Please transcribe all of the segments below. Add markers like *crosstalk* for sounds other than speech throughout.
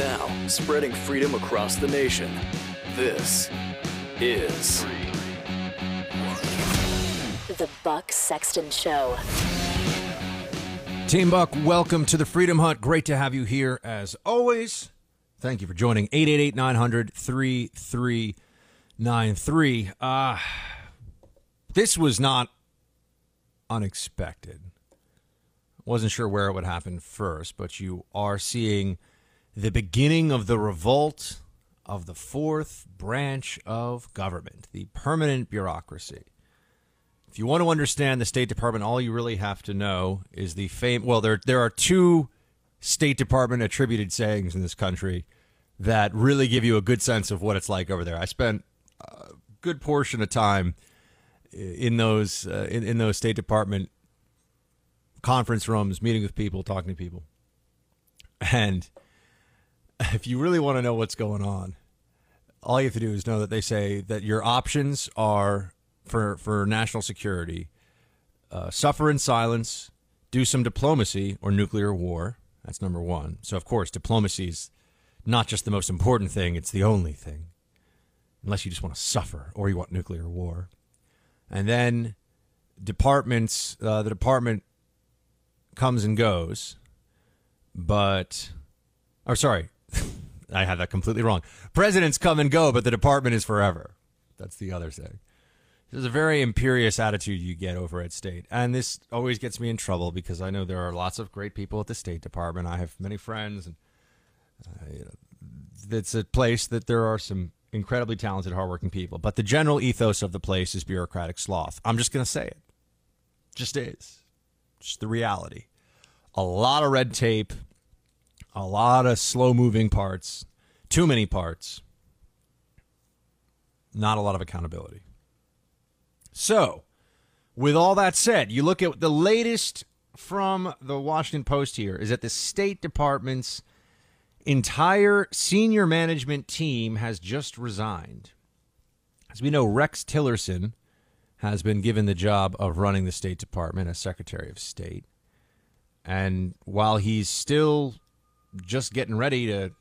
Now, spreading freedom across the nation. This is The Buck Sexton Show. Team Buck, welcome to the Freedom Hut. Great to have you here as always. Thank you for joining 888 900 3393. Uh, this was not unexpected. Wasn't sure where it would happen first, but you are seeing the beginning of the revolt of the fourth branch of government, the permanent bureaucracy. If you want to understand the State Department, all you really have to know is the fame. Well, there there are two State Department attributed sayings in this country that really give you a good sense of what it's like over there. I spent a good portion of time in those uh, in, in those State Department conference rooms, meeting with people, talking to people, and if you really want to know what's going on, all you have to do is know that they say that your options are for for national security: uh, suffer in silence, do some diplomacy, or nuclear war. That's number one. So, of course, diplomacy is not just the most important thing; it's the only thing, unless you just want to suffer or you want nuclear war. And then departments, uh, the department comes and goes, but, or sorry, *laughs* I had that completely wrong. Presidents come and go, but the department is forever. That's the other thing. There's a very imperious attitude you get over at state. And this always gets me in trouble because I know there are lots of great people at the State Department. I have many friends, and uh, you know, it's a place that there are some incredibly talented, hardworking people. But the general ethos of the place is bureaucratic sloth. I'm just going to say it. Just is. Just the reality. A lot of red tape, a lot of slow moving parts, too many parts, not a lot of accountability. So, with all that said, you look at the latest from the Washington Post here is that the State Department's entire senior management team has just resigned. As we know, Rex Tillerson has been given the job of running the State Department as Secretary of State. And while he's still just getting ready to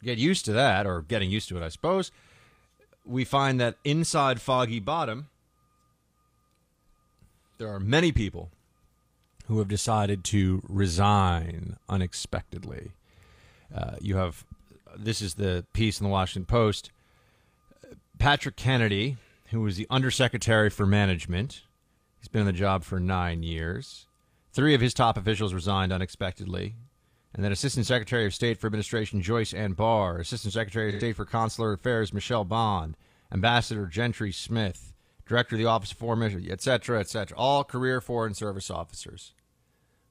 get used to that, or getting used to it, I suppose, we find that inside Foggy Bottom, there are many people who have decided to resign unexpectedly. Uh, you have this is the piece in the Washington Post. Patrick Kennedy, who was the Undersecretary for Management, he's been in the job for nine years. Three of his top officials resigned unexpectedly. And then Assistant Secretary of State for Administration Joyce Ann Barr, Assistant Secretary of State for Consular Affairs Michelle Bond, Ambassador Gentry Smith, Director of the Office of Foreign Missions, et cetera, et cetera. All career Foreign Service officers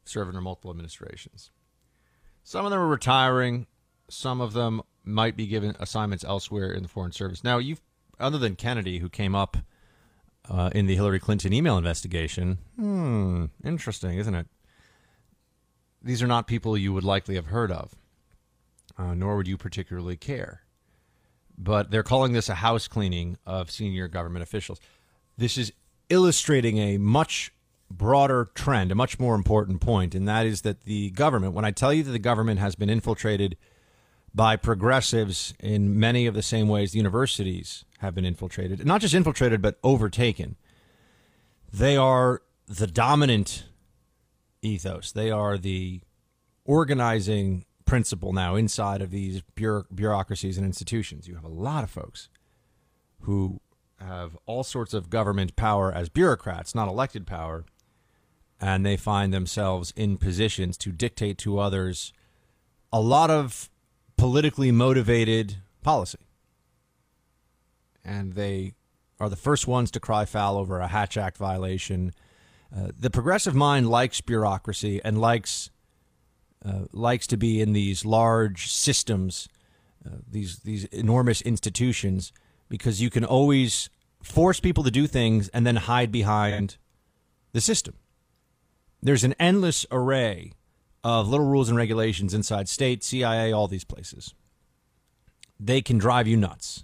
serving in multiple administrations. Some of them are retiring. Some of them might be given assignments elsewhere in the Foreign Service. Now, you've other than Kennedy, who came up uh, in the Hillary Clinton email investigation. Hmm, interesting, isn't it? These are not people you would likely have heard of, uh, nor would you particularly care. But they're calling this a house cleaning of senior government officials. This is illustrating a much broader trend, a much more important point, and that is that the government, when I tell you that the government has been infiltrated by progressives in many of the same ways the universities have been infiltrated, not just infiltrated, but overtaken, they are the dominant ethos. They are the organizing principle now inside of these bureau- bureaucracies and institutions. You have a lot of folks who have all sorts of government power as bureaucrats, not elected power, and they find themselves in positions to dictate to others a lot of politically motivated policy. And they are the first ones to cry foul over a Hatch Act violation. Uh, the progressive mind likes bureaucracy and likes uh, likes to be in these large systems, uh, these these enormous institutions, because you can always force people to do things and then hide behind the system. There's an endless array of little rules and regulations inside state, CIA, all these places. They can drive you nuts.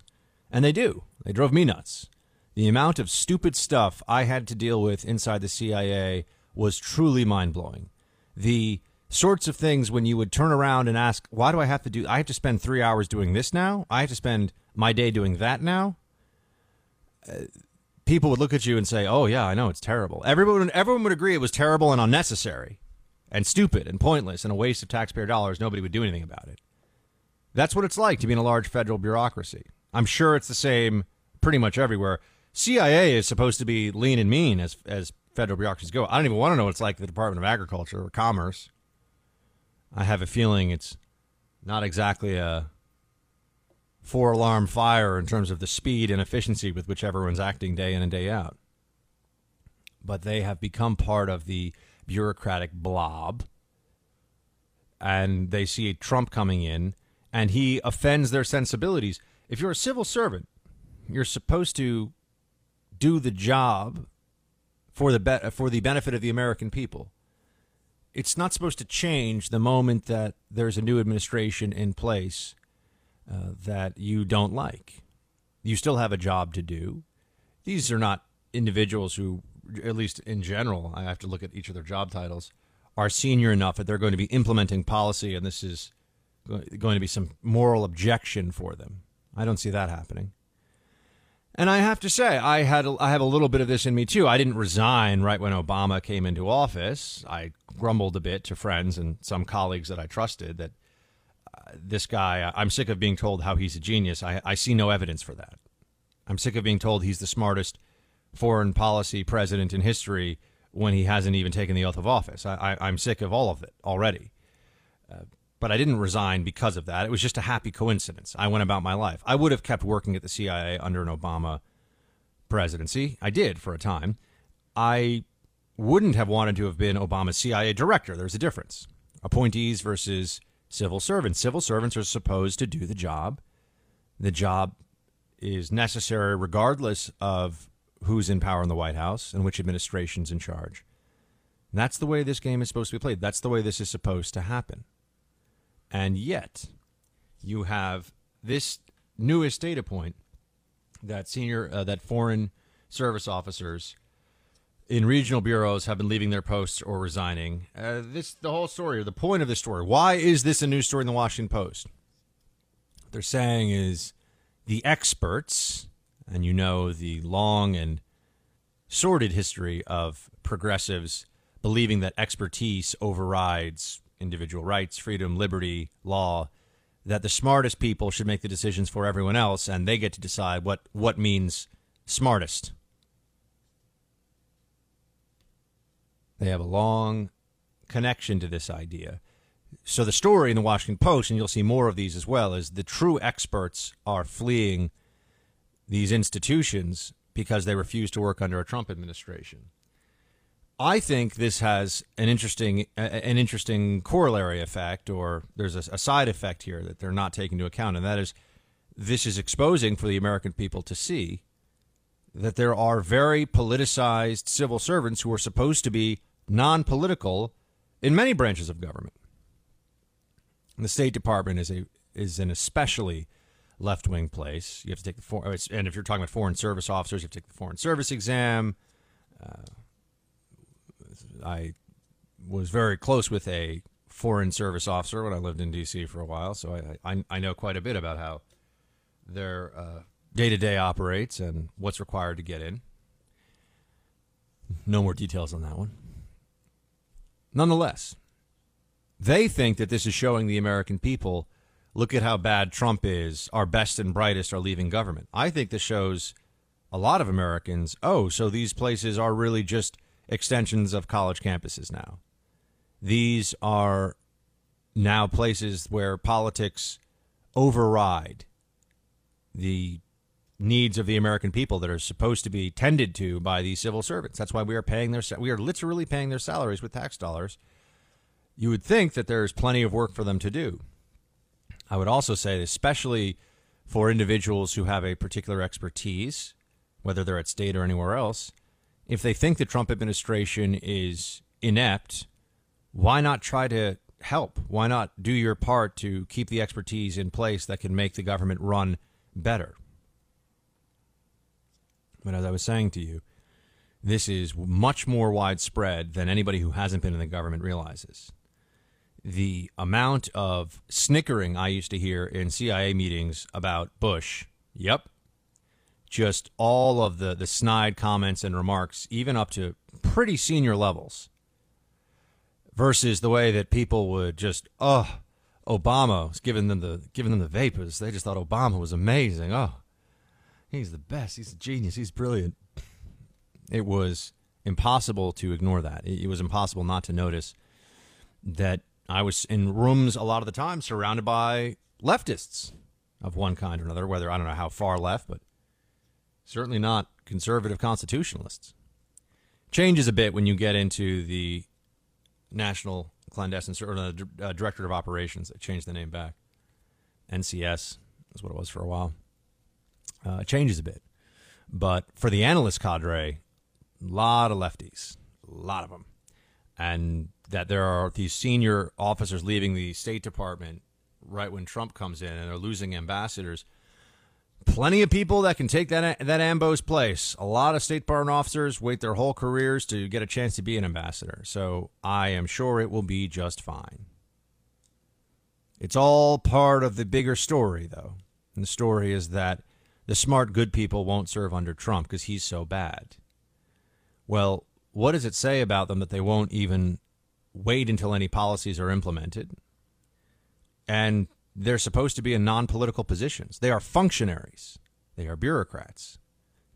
And they do. They drove me nuts. The amount of stupid stuff I had to deal with inside the CIA was truly mind blowing. The sorts of things when you would turn around and ask, why do I have to do, I have to spend three hours doing this now? I have to spend my day doing that now? Uh, people would look at you and say, oh, yeah, I know, it's terrible. Everyone, everyone would agree it was terrible and unnecessary and stupid and pointless and a waste of taxpayer dollars. Nobody would do anything about it. That's what it's like to be in a large federal bureaucracy. I'm sure it's the same pretty much everywhere. CIA is supposed to be lean and mean as as federal bureaucracies go. I don't even want to know what it's like the Department of Agriculture or Commerce. I have a feeling it's not exactly a four alarm fire in terms of the speed and efficiency with which everyone's acting day in and day out. But they have become part of the bureaucratic blob. And they see Trump coming in and he offends their sensibilities. If you're a civil servant, you're supposed to do the job for the be- for the benefit of the American people. It's not supposed to change the moment that there's a new administration in place uh, that you don't like. You still have a job to do. These are not individuals who, at least in general, I have to look at each of their job titles, are senior enough that they're going to be implementing policy, and this is going to be some moral objection for them. I don't see that happening. And I have to say, I had I have a little bit of this in me too. I didn't resign right when Obama came into office. I grumbled a bit to friends and some colleagues that I trusted that uh, this guy. I'm sick of being told how he's a genius. I, I see no evidence for that. I'm sick of being told he's the smartest foreign policy president in history when he hasn't even taken the oath of office. I, am sick of all of it already. Uh, but I didn't resign because of that. It was just a happy coincidence. I went about my life. I would have kept working at the CIA under an Obama presidency. I did for a time. I wouldn't have wanted to have been Obama's CIA director. There's a difference. Appointees versus civil servants. Civil servants are supposed to do the job. The job is necessary regardless of who's in power in the White House and which administration's in charge. And that's the way this game is supposed to be played. That's the way this is supposed to happen. And yet, you have this newest data point that senior uh, that foreign service officers in regional bureaus have been leaving their posts or resigning. Uh, this the whole story, or the point of this story. Why is this a news story in the Washington Post? What they're saying is the experts, and you know the long and sordid history of progressives believing that expertise overrides individual rights, freedom, liberty, law, that the smartest people should make the decisions for everyone else and they get to decide what, what means smartest. They have a long connection to this idea. So the story in the Washington Post, and you'll see more of these as well, is the true experts are fleeing these institutions because they refuse to work under a Trump administration. I think this has an interesting an interesting corollary effect, or there's a, a, side effect here that they're not taking into account, and that is this is exposing for the American people to see that there are very politicized civil servants who are supposed to be non-political in many branches of government. And the State Department is a is an especially left-wing place. You have to take the for, and if you're talking about foreign service officers, you have to take the foreign service exam. Uh, I was very close with a foreign service officer when I lived in D.C. for a while, so I I, I know quite a bit about how their day to day operates and what's required to get in. No more details on that one. Nonetheless, they think that this is showing the American people look at how bad Trump is. Our best and brightest are leaving government. I think this shows a lot of Americans oh, so these places are really just extensions of college campuses now. These are now places where politics override the needs of the American people that are supposed to be tended to by these civil servants. That's why we are paying their we are literally paying their salaries with tax dollars. You would think that there's plenty of work for them to do. I would also say, especially for individuals who have a particular expertise, whether they're at state or anywhere else, if they think the Trump administration is inept, why not try to help? Why not do your part to keep the expertise in place that can make the government run better? But as I was saying to you, this is much more widespread than anybody who hasn't been in the government realizes. The amount of snickering I used to hear in CIA meetings about Bush, yep, just all of the, the snide comments and remarks, even up to pretty senior levels, versus the way that people would just, oh, Obama was giving them the giving them the vapors. They just thought Obama was amazing. Oh, He's the best. He's a genius. He's brilliant. It was impossible to ignore that. It was impossible not to notice that I was in rooms a lot of the time surrounded by leftists of one kind or another, whether I don't know how far left, but certainly not conservative constitutionalists. Changes a bit when you get into the National Clandestine or the uh, Directorate of Operations. They changed the name back. NCS is what it was for a while uh, changes a bit. But for the analyst cadre, a lot of lefties, a lot of them. And that there are these senior officers leaving the State Department right when Trump comes in and they're losing ambassadors. Plenty of people that can take that that Ambo's place. A lot of State Department officers wait their whole careers to get a chance to be an ambassador. So I am sure it will be just fine. It's all part of the bigger story, though. And the story is that the smart, good people won't serve under Trump because he's so bad. Well, what does it say about them that they won't even wait until any policies are implemented? And they're supposed to be in non political positions. They are functionaries, they are bureaucrats.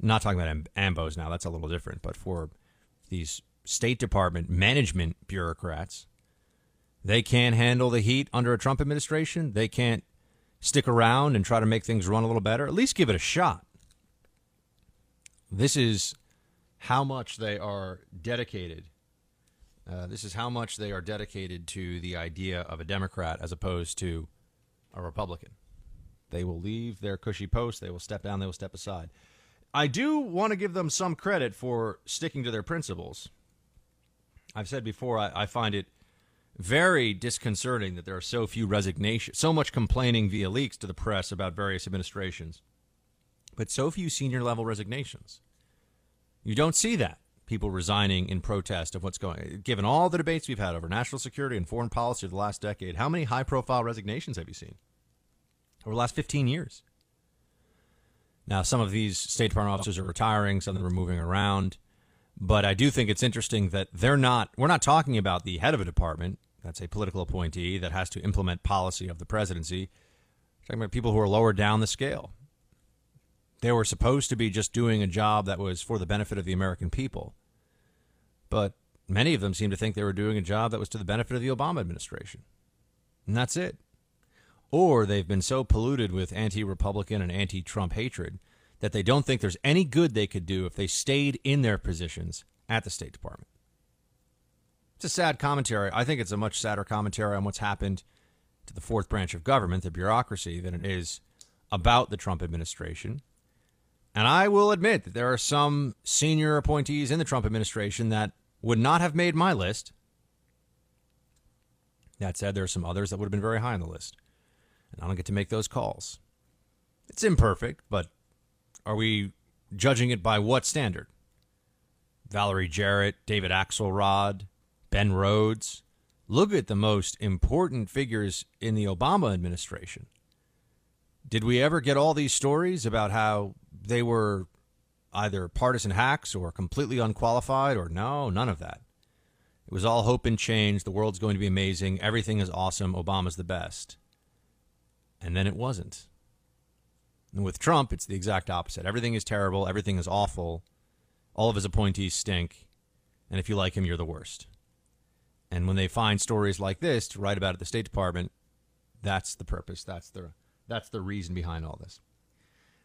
I'm not talking about AMBOs now, that's a little different, but for these State Department management bureaucrats, they can't handle the heat under a Trump administration. They can't stick around and try to make things run a little better, at least give it a shot. This is how much they are dedicated. Uh, this is how much they are dedicated to the idea of a Democrat as opposed to a Republican. They will leave their cushy post, they will step down, they will step aside. I do want to give them some credit for sticking to their principles. I've said before, I, I find it very disconcerting that there are so few resignations, so much complaining via leaks to the press about various administrations, but so few senior level resignations. You don't see that. People resigning in protest of what's going Given all the debates we've had over national security and foreign policy of the last decade, how many high profile resignations have you seen over the last 15 years? Now, some of these State Department officers are retiring, some of them are moving around. But I do think it's interesting that they're not, we're not talking about the head of a department that's a political appointee that has to implement policy of the presidency. talking about people who are lower down the scale. They were supposed to be just doing a job that was for the benefit of the American people. But many of them seem to think they were doing a job that was to the benefit of the Obama administration. And that's it. Or they've been so polluted with anti Republican and anti Trump hatred that they don't think there's any good they could do if they stayed in their positions at the State Department. It's a sad commentary. I think it's a much sadder commentary on what's happened to the fourth branch of government, the bureaucracy, than it is about the Trump administration. And I will admit that there are some senior appointees in the Trump administration that would not have made my list. That said, there are some others that would have been very high on the list. And I don't get to make those calls. It's imperfect, but are we judging it by what standard? Valerie Jarrett, David Axelrod, Ben Rhodes. Look at the most important figures in the Obama administration. Did we ever get all these stories about how they were either partisan hacks or completely unqualified or no, none of that? It was all hope and change. The world's going to be amazing. Everything is awesome. Obama's the best. And then it wasn't. And with Trump, it's the exact opposite. Everything is terrible. Everything is awful. All of his appointees stink And if you like him, you're the worst. And when they find stories like this to write about at the State Department, that's the purpose. That's the that's the reason behind all this.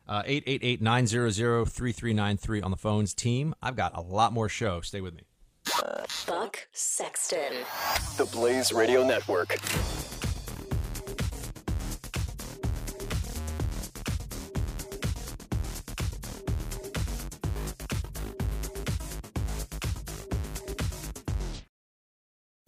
Uh, 888-900-3393 on the phones. Team, I've got a lot more show. Stay with me. Buck Sexton. The Blaze Radio Network.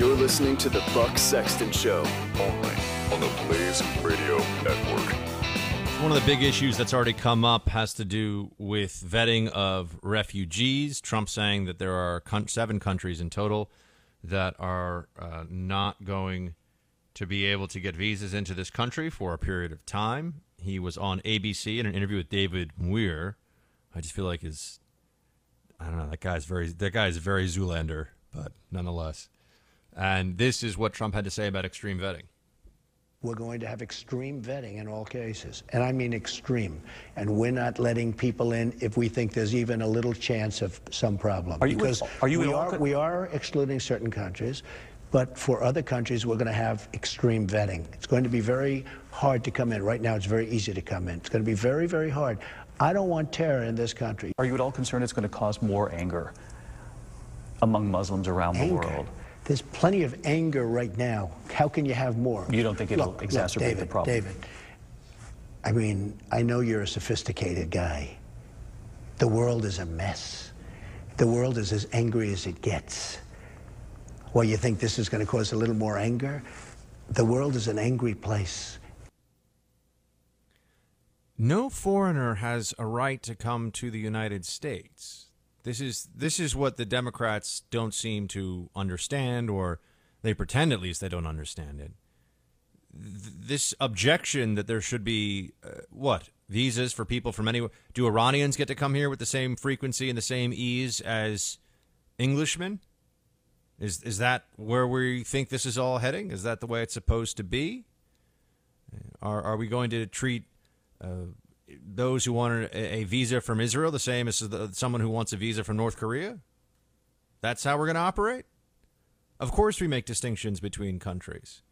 You're listening to the Buck Sexton Show. Only on the Blaze Radio Network. One of the big issues that's already come up has to do with vetting of refugees. Trump saying that there are seven countries in total that are uh, not going to be able to get visas into this country for a period of time. He was on ABC in an interview with David Muir. I just feel like his, I don't know, that guy's very, that guy's very Zoolander, but nonetheless. And this is what Trump had to say about extreme vetting. We're going to have extreme vetting in all cases, and I mean extreme. And we're not letting people in if we think there's even a little chance of some problem. Are you- because are you we are, we are excluding certain countries, but for other countries, we're going to have extreme vetting. It's going to be very hard to come in. Right now, it's very easy to come in. It's going to be very, very hard. I don't want terror in this country. Are you at all concerned it's going to cause more anger among Muslims around the world? There's plenty of anger right now. How can you have more? You don't think it'll Look, exacerbate look, David, the problem? David, I mean, I know you're a sophisticated guy. The world is a mess. The world is as angry as it gets. Well, you think this is going to cause a little more anger? The world is an angry place. no foreigner has a right to come to the United States. This is this is what the Democrats don't seem to understand, or they pretend at least they don't understand it. Th- This objection that there should be uh, what visas for people from anywhere. Do Iranians get to come here with the same frequency and the same ease as Englishmen? Is is that where we think this is all heading? Is that the way it's supposed to be? Are are we going to treat uh, those who want a, visa from Israel the same as the, someone who wants a visa from North Korea? That's how we're going to operate? Of course, we make distinctions between countries.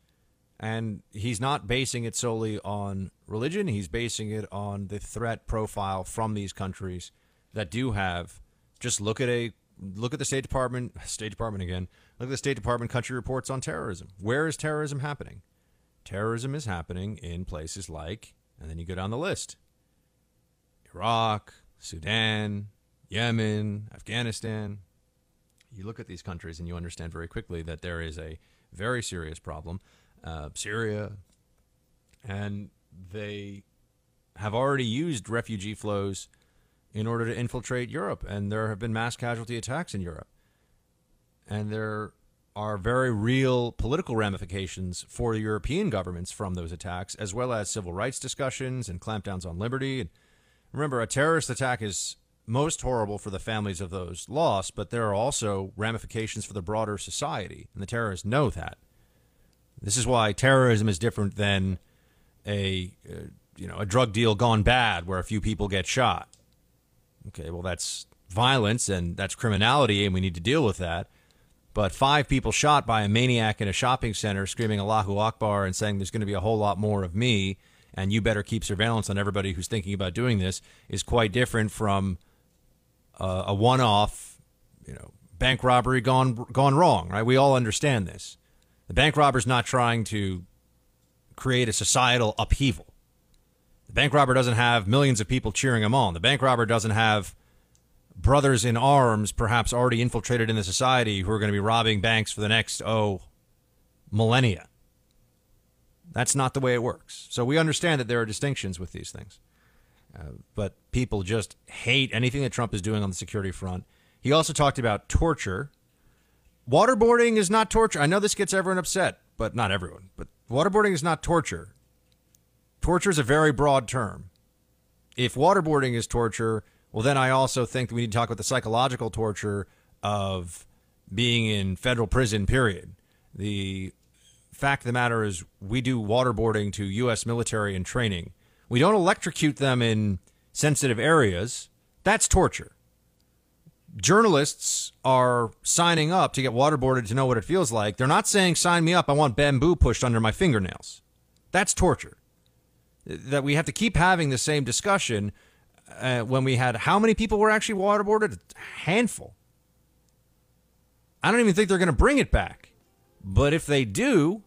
And he's not basing it solely on religion, he's basing it on the threat profile from these countries that do have. Just look at a look at the State Department, *laughs* State Department again. Look at the State Department country reports on terrorism. Where is terrorism happening? Terrorism is happening in places like, and then you go down the list Iraq, Sudan, Yemen, Afghanistan. You look at these countries and you understand very quickly that there is a very serious problem. Uh, Syria, and they have already used refugee flows in order to infiltrate Europe, and there have been mass casualty attacks in Europe. And there are very real political ramifications for European governments from those attacks, as well as civil rights discussions and clampdowns on liberty. And remember, a terrorist attack is most horrible for the families of those lost, but there are also ramifications for the broader society, and the terrorists know that. This is why terrorism is different than a uh, you know a drug deal gone bad where a few people get shot. Okay, well that's violence and that's criminality, and we need to deal with that. But five people shot by a maniac in a shopping center screaming Allahu Akbar and saying there's going to be a whole lot more of me and you better keep surveillance on everybody who's thinking about doing this is quite different from uh, a one-off, you know, bank robbery gone gone wrong, right? We all understand this. The bank robber's not trying to create a societal upheaval. The bank robber doesn't have millions of people cheering him on. The bank robber doesn't have brothers in arms, perhaps already infiltrated in the society, who are going to be robbing banks for the next, oh, millennia. That's not the way it works. So we understand that there are distinctions with these things. Uh, but people just hate anything that Trump is doing on the security front. He also talked about torture. Waterboarding is not torture. I know this gets everyone upset, but not everyone. But waterboarding is not torture. Torture is a very broad term. If waterboarding is torture, well, then I also think that we need to talk about the psychological torture of being in federal prison, period. The fact of the matter is, we do waterboarding to U.S. military in training. We don't electrocute them in sensitive areas. That's torture. Journalists are signing up to get waterboarded to know what it feels like. They're not saying, sign me up, I want bamboo pushed under my fingernails. That's torture. That we have to keep having the same discussion uh, when we had how many people were actually waterboarded? A handful. I don't even think they're going to bring it back. But if they do,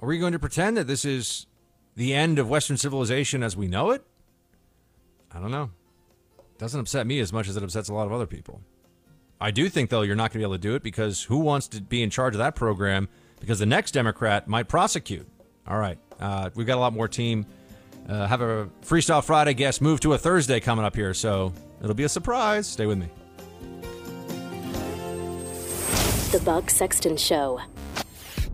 are we going to pretend that this is the end of Western civilization as we know it? I don't know. It doesn't upset me as much as it upsets a lot of other people. I do think, though, you're not going to be able to do it because who wants to be in charge of that program? Because the next Democrat might prosecute. All right. Uh, we've got a lot more team. Uh, have a Freestyle Friday guest move to a Thursday coming up here, so it'll be a surprise. Stay with me. The Buck Sexton Show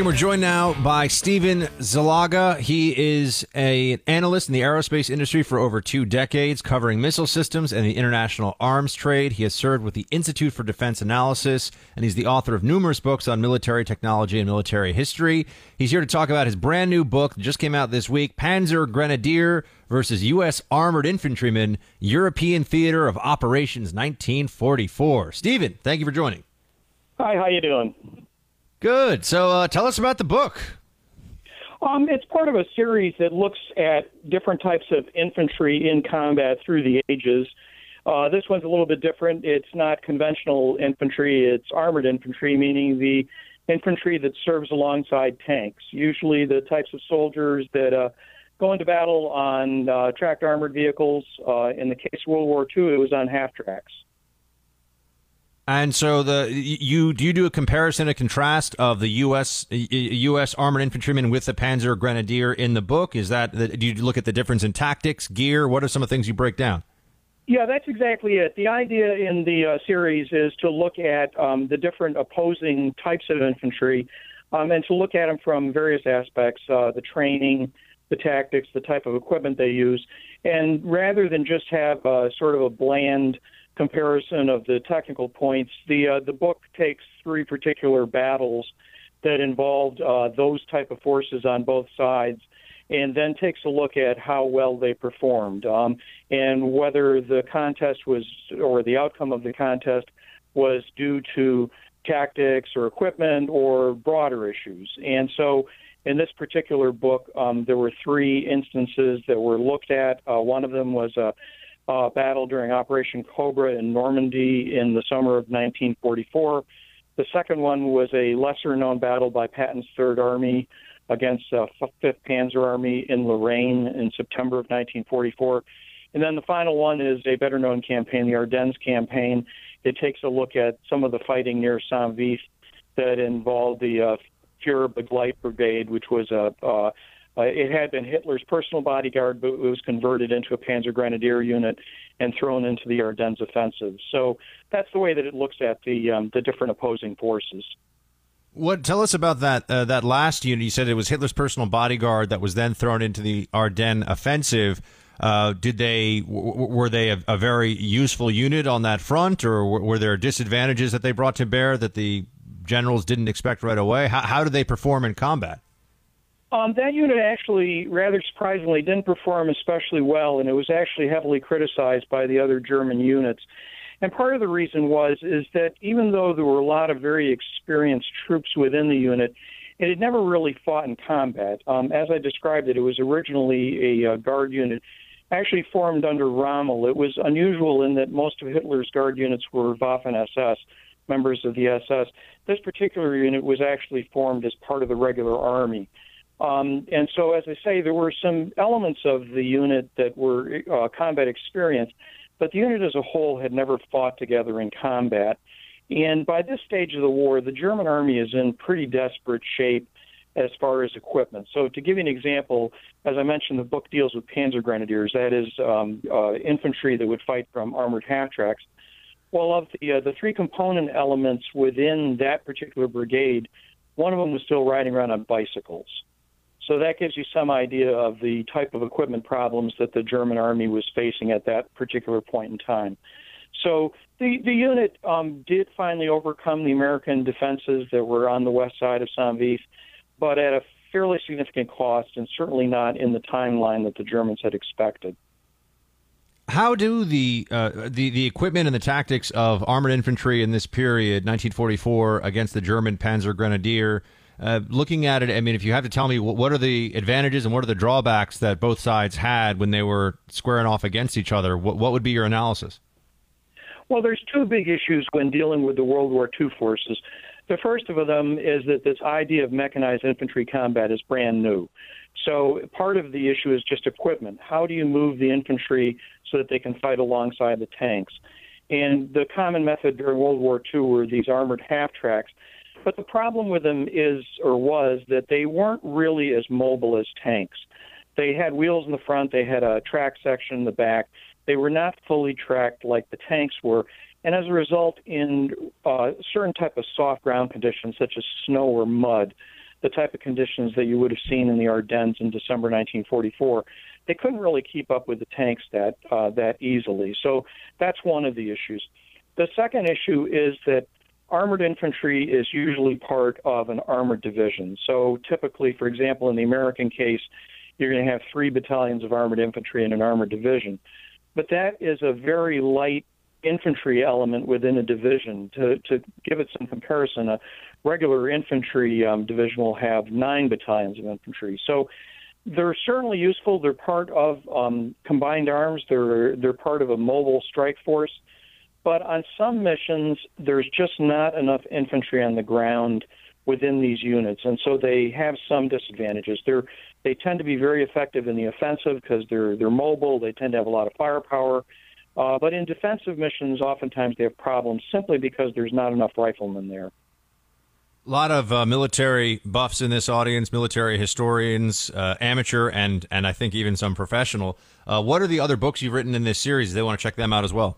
Team, we're joined now by Steven Zaloga. He is a, an analyst in the aerospace industry for over two decades, covering missile systems and the international arms trade. He has served with the Institute for Defense Analysis, and he's the author of numerous books on military technology and military history. He's here to talk about his brand new book that just came out this week, Panzer Grenadier versus U.S. Armored Infantrymen, European Theater of Operations 1944. Steven, thank you for joining. Hi, how you doing? Good. So uh, tell us about the book. Um, it's part of a series that looks at different types of infantry in combat through the ages. Uh, this one's a little bit different. It's not conventional infantry, it's armored infantry, meaning the infantry that serves alongside tanks. Usually the types of soldiers that uh, go into battle on uh, tracked armored vehicles. Uh, in the case of World War II, it was on half tracks. And so the you do you do a comparison, a contrast of the U.S. U.S. armored infantryman with the Panzer Grenadier in the book? Is that do you look at the difference in tactics, gear? What are some of the things you break down? Yeah, that's exactly it. The idea in the uh, series is to look at um, the different opposing types of infantry um, and to look at them from various aspects uh, the training, the tactics, the type of equipment they use. And rather than just have uh, sort of a bland comparison of the technical points, the, uh, the book takes three particular battles that involved uh, those type of forces on both sides and then takes a look at how well they performed um, and whether the contest was or the outcome of the contest was due to tactics or equipment or broader issues. And so in this particular book, um, there were three instances that were looked at. Uh, one of them was a, a battle during Operation Cobra in Normandy in the summer of 1944. The second one was a lesser known battle by Patton's Third Army against uh, 5th Panzer Army in Lorraine in September of 1944. And then the final one is a better known campaign, the Ardennes campaign. It takes a look at some of the fighting near Saint Vith that involved the uh, Fuhrer Brigade, which was a uh, uh, it had been Hitler's personal bodyguard, but it was converted into a Panzer Grenadier unit and thrown into the Ardennes offensive. So that's the way that it looks at the um, the different opposing forces. What tell us about that uh, that last unit? You said it was Hitler's personal bodyguard that was then thrown into the Ardennes offensive. Uh, did they w- were they a, a, very useful unit on that front, or w- were there disadvantages that they brought to bear that the generals didn't expect right away? How, how did they perform in combat? Um, that unit actually, rather surprisingly, didn't perform especially well, and it was actually heavily criticized by the other German units. And part of the reason was is that even though there were a lot of very experienced troops within the unit, it had never really fought in combat. Um, as I described it, it was originally a uh, guard unit, actually formed under Rommel. It was unusual in that most of Hitler's guard units were Waffen SS, members of the SS. This particular unit was actually formed as part of the regular army. Um, and so, as I say, there were some elements of the unit that were uh, combat experienced, but the unit as a whole had never fought together in combat. And by this stage of the war, the German army is in pretty desperate shape as far as equipment. So, to give you an example, as I mentioned, the book deals with Panzer Grenadiers, that is um, uh, infantry that would fight from armored half tracks. Well, of the uh, the three component elements within that particular brigade, one of them was still riding around on bicycles. So that gives you some idea of the type of equipment problems that the German army was facing at that particular point in time. So the the unit um, did finally overcome the American defenses that were on the west side of Saint-Vith, but at a fairly significant cost, and certainly not in the timeline that the Germans had expected. How do the uh, the the equipment and the tactics of armored infantry in this period, 1944, against the German Panzer Grenadier? Uh, looking at it, I mean, if you have to tell me what are the advantages and what are the drawbacks that both sides had when they were squaring off against each other, what, what would be your analysis? Well, there's two big issues when dealing with the World War II forces. The first of them is that this idea of mechanized infantry combat is brand new. So part of the issue is just equipment. How do you move the infantry so that they can fight alongside the tanks? And the common method during World War II were these armored half tracks but the problem with them is, or was, that they weren't really as mobile as tanks. They had wheels in the front, they had a track section in the back. They were not fully tracked like the tanks were. And as a result, in uh, certain type of soft ground conditions, such as snow or mud, the type of conditions that you would have seen in the Ardennes in December 1944, they couldn't really keep up with the tanks that uh, that easily. So that's one of the issues. The second issue is that armored infantry is usually part of an armored division. So typically, for example, in the American case, you're going to have three battalions of armored infantry in an armored division. But that is a very light infantry element within a division. To, to give it some comparison, a regular infantry um, division will have nine battalions of infantry. So they're certainly useful. They're part of um, combined arms. They're they're part of a mobile strike force. But on some missions, there's just not enough infantry on the ground within these units, and so they have some disadvantages. They're they tend to be very effective in the offensive because they're they're mobile. They tend to have a lot of firepower. Uh, but in defensive missions, oftentimes they have problems simply because there's not enough riflemen there. A lot of uh, military buffs in this audience, military historians, uh, amateur, and and I think even some professional. Uh, what are the other books you've written in this series? They want to check them out as well.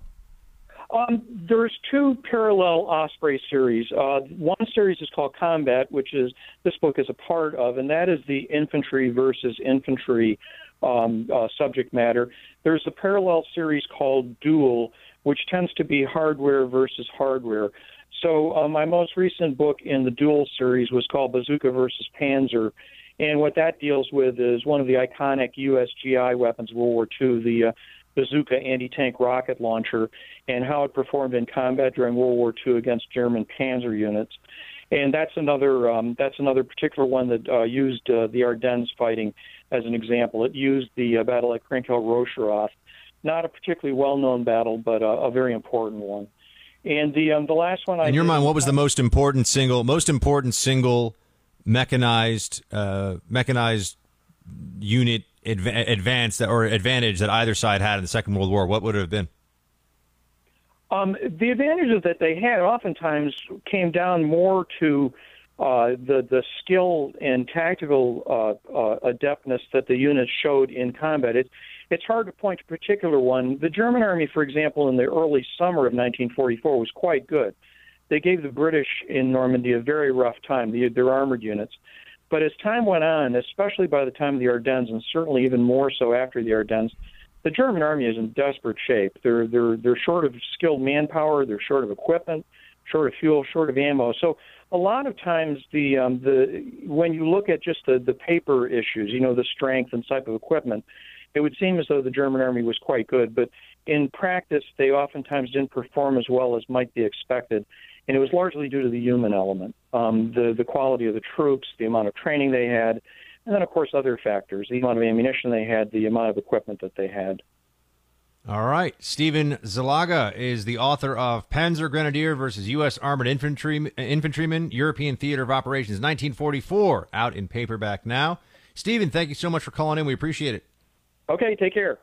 Um, there's two parallel Osprey series. Uh, one series is called Combat, which is this book is a part of, and that is the infantry versus infantry um, uh, subject matter. There's a parallel series called Duel, which tends to be hardware versus hardware. So uh, my most recent book in the Duel series was called Bazooka versus Panzer. And what that deals with is one of the iconic USGI weapons of World War II, the uh, bazooka anti-tank rocket launcher and how it performed in combat during World War II against German panzer units. And that's another um, that's another particular one that uh, used uh, the Ardennes fighting as an example. It used the uh, battle at Krinkelt-Rocherath, not a particularly well-known battle, but a very important one. And the um, the last one, in I your mind, what was the most important single most important single mechanized uh, mechanized unit adv- advance that, or advantage that either side had in the Second World War, what would it have been? Um, the advantages that they had oftentimes came down more to uh, the the skill and tactical uh, uh, adeptness that the units showed in combat. It, it's hard to point to a particular one. The German army, for example, in the early summer of 1944, was quite good. They gave the British in Normandy a very rough time. The, their armored units. But as time went on, especially by the time of the Ardennes, and certainly even more so after the Ardennes, the German army is in desperate shape. They're they're they're short of skilled manpower, they're short of equipment, short of fuel, short of ammo. So a lot of times the um, the when you look at just the the paper issues, you know, the strength and type of equipment, it would seem as though the German army was quite good, but in practice, they oftentimes didn't perform as well as might be expected. And it was largely due to the human element, um, the, the quality of the troops, the amount of training they had, and then, of course, other factors, the amount of ammunition they had, the amount of equipment that they had. All right. Steven Zaloga is the author of Panzer Grenadier versus U.S. Armored Infantry, Infantrymen, European Theater of Operations, 1944, out in paperback now. Steven, thank you so much for calling in. We appreciate it. Okay, take care.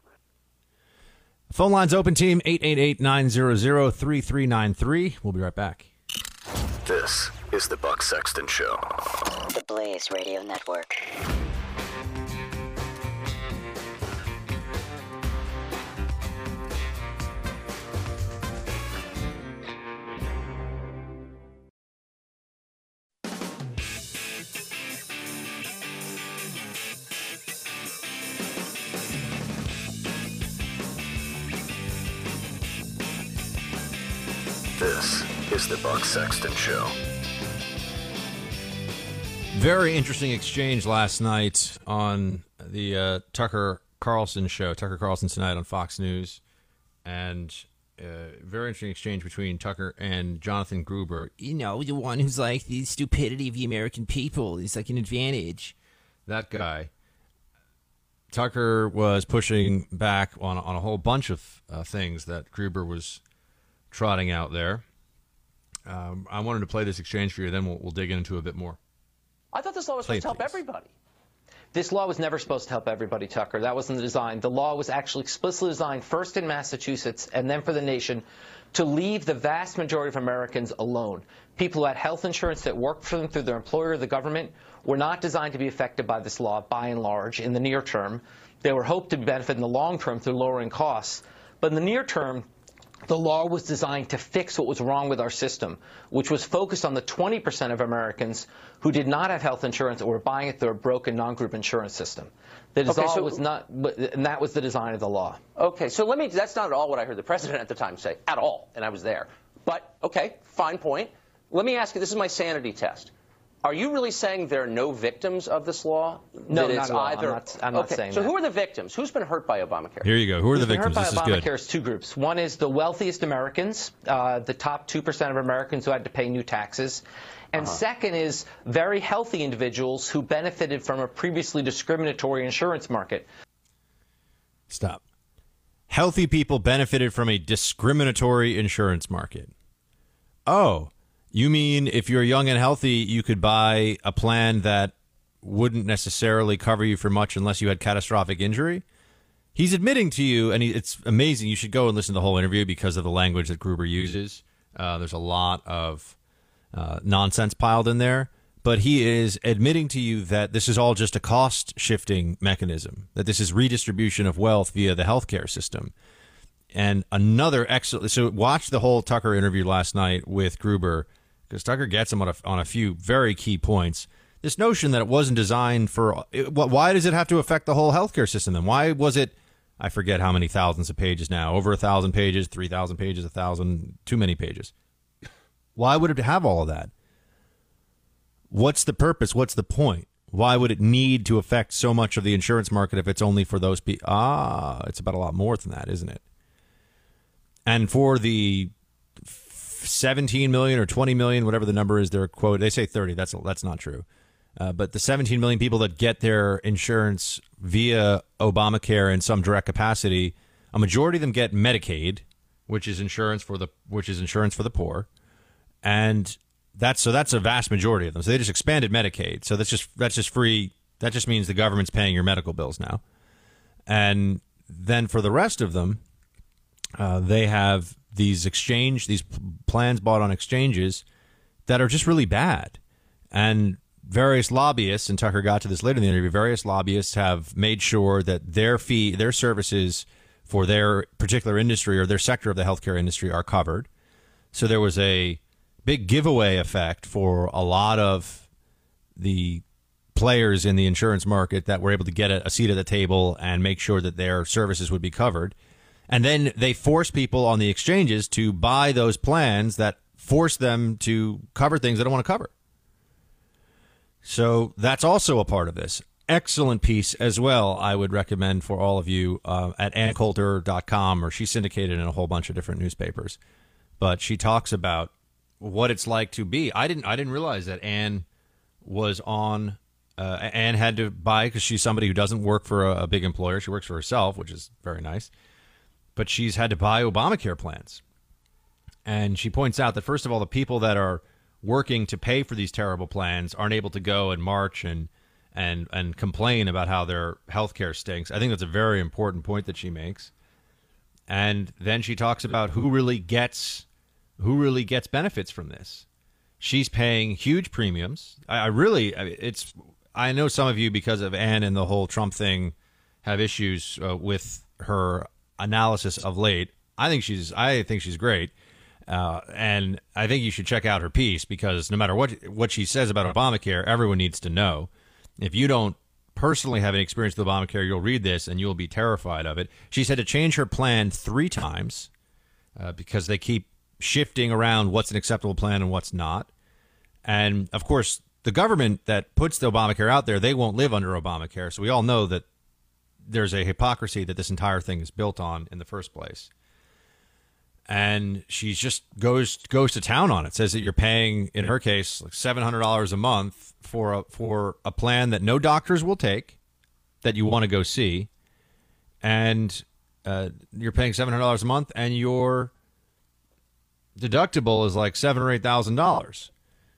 Phone lines open, team 888 900 3393. We'll be right back. This is the Buck Sexton Show. The Blaze Radio Network. Is the Buck Sexton Show. Very interesting exchange last night on the uh, Tucker Carlson show, Tucker Carlson tonight on Fox News, and uh, very interesting exchange between Tucker and Jonathan Gruber. You know, the one who's like the stupidity of the American people is like an advantage. That guy. Tucker was pushing back on on a whole bunch of uh, things that Gruber was trotting out there. Um, I wanted to play this exchange for you, then we'll, we'll dig into a bit more. I thought this law was Play supposed it, to help please. everybody. This law was never supposed to help everybody, Tucker. That wasn't the design. The law was actually explicitly designed first in Massachusetts and then for the nation to leave the vast majority of Americans alone. People who had health insurance that worked for them through their employer or the government were not designed to be affected by this law by and large in the near term. They were hoped to benefit in the long term through lowering costs. But in the near term, the law was designed to fix what was wrong with our system, which was focused on the 20% of Americans who did not have health insurance or were buying it through a broken non-group insurance system. The Okay, so- was not, and that was the design of the law. Okay, so let me, that's not at all what I heard the president at the time say, at all, and I was there. But, okay, fine point. Let me ask you, this is my sanity test. Are you really saying there are no victims of this law? No, That not it's at all. I'm either, not- I'm not okay, saying so that. who are the victims? Who's been hurt by Obamacare? Here you go. Who are the Who's been victims? hurt This is by good. Obamacare is two groups. One is the wealthiest Americans, uh, the top 2% of Americans who had to pay new taxes. And Uh-huh. second is very healthy individuals who benefited from a previously discriminatory insurance market. Stop. Healthy people benefited from a discriminatory insurance market. Oh, you mean if you're young and healthy, you could buy a plan that wouldn't necessarily cover you for much unless you had catastrophic injury? He's admitting to you, and he, it's amazing. You should go and listen to the whole interview because of the language that Gruber uses. Uh, there's a lot of uh, nonsense piled in there, but he is admitting to you that this is all just a cost shifting mechanism, that this is redistribution of wealth via the healthcare system. And another excellent. So watch the whole Tucker interview last night with Gruber because Tucker gets him on a, on a few very key points. This notion that it wasn't designed for it, why does it have to affect the whole healthcare system then? Why was it? I forget how many thousands of pages now. Over a thousand pages, three thousand pages, a thousand, too many pages. Why would it have all of that? What's the purpose? What's the point? Why would it need to affect so much of the insurance market if it's only for those people? Ah, it's about a lot more than that, isn't it? And for the 17 million or 20 million, whatever the number is, their quote, they say 30. That's that's not true. Uh, but the 17 million people that get their insurance via Obamacare in some direct capacity, a majority of them get Medicaid, which is insurance for the which is insurance for the poor, and that's so that's a vast majority of them. So they just expanded Medicaid. So that's just that's just free. That just means the government's paying your medical bills now, and then for the rest of them, uh, they have these exchange these plans bought on exchanges that are just really bad and various lobbyists and tucker got to this later in the interview various lobbyists have made sure that their fee their services for their particular industry or their sector of the healthcare industry are covered so there was a big giveaway effect for a lot of the players in the insurance market that were able to get a, a seat at the table and make sure that their services would be covered. And then they force people on the exchanges to buy those plans that force them to cover things they don't want to cover. So that's also a part of this. excellent piece as well. I would recommend for all of you uh, at anncoulter.com, or she's syndicated in a whole bunch of different newspapers. But she talks about what it's like to be. I didn't. I didn't realize that Ann was on. Uh, had to buy because she's somebody who doesn't work for a, a big employer. She works for herself, which is very nice. But she's had to buy Obamacare plans, and she points out that first of all, the people that are working to pay for these terrible plans aren't able to go and march and and and complain about how their health care stinks. I think that's a very important point that she makes. And then she talks about who really gets who really gets benefits from this. She's paying huge premiums. I, I really it's I know some of you because of Ann and the whole Trump thing have issues uh, with her analysis of late. I think she's I think she's great. Uh, and I think you should check out her piece because no matter what what she says about Obamacare, everyone needs to know. If you don't personally have any experience with Obamacare, you'll read this and you'll be terrified of it. She's had to change her plan three times uh, because they keep shifting around what's an acceptable plan and what's not. And of course, the government that puts the Obamacare out there, they won't live under Obamacare. So we all know that there's a hypocrisy that this entire thing is built on in the first place and she just goes goes to town on it. Says that you're paying, in her case, like seven hundred dollars a month for a for a plan that no doctors will take, that you want to go see, and uh, you're paying seven hundred dollars a month, and your deductible is like seven or eight thousand dollars.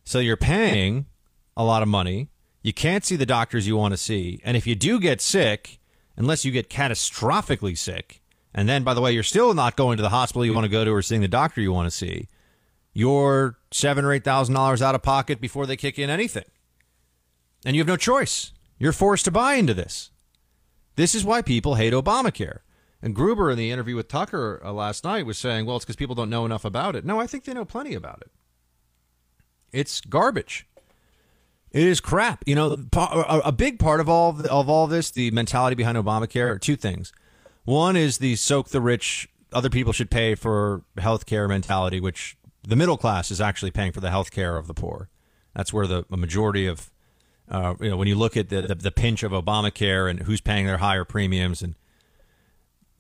So you're paying a lot of money. You can't see the doctors you want to see, and if you do get sick, unless you get catastrophically sick and then, by the way, you're still not going to the hospital you want to go to or seeing the doctor you want to see. You're seven or eight thousand dollars out of pocket before they kick in anything, and you have no choice. You're forced to buy into this. This is why people hate Obamacare. And Gruber, in the interview with Tucker uh, last night, was saying, "Well, it's because people don't know enough about it." No, I think they know plenty about it. It's garbage. It is crap. You know, a big part of all of all this, the mentality behind Obamacare, are two things. One is the soak the rich, other people should pay for health care mentality, which the middle class is actually paying for the health care of the poor. That's where the, majority of, uh, you know, when you look at the, the, the pinch of Obamacare and who's paying their higher premiums and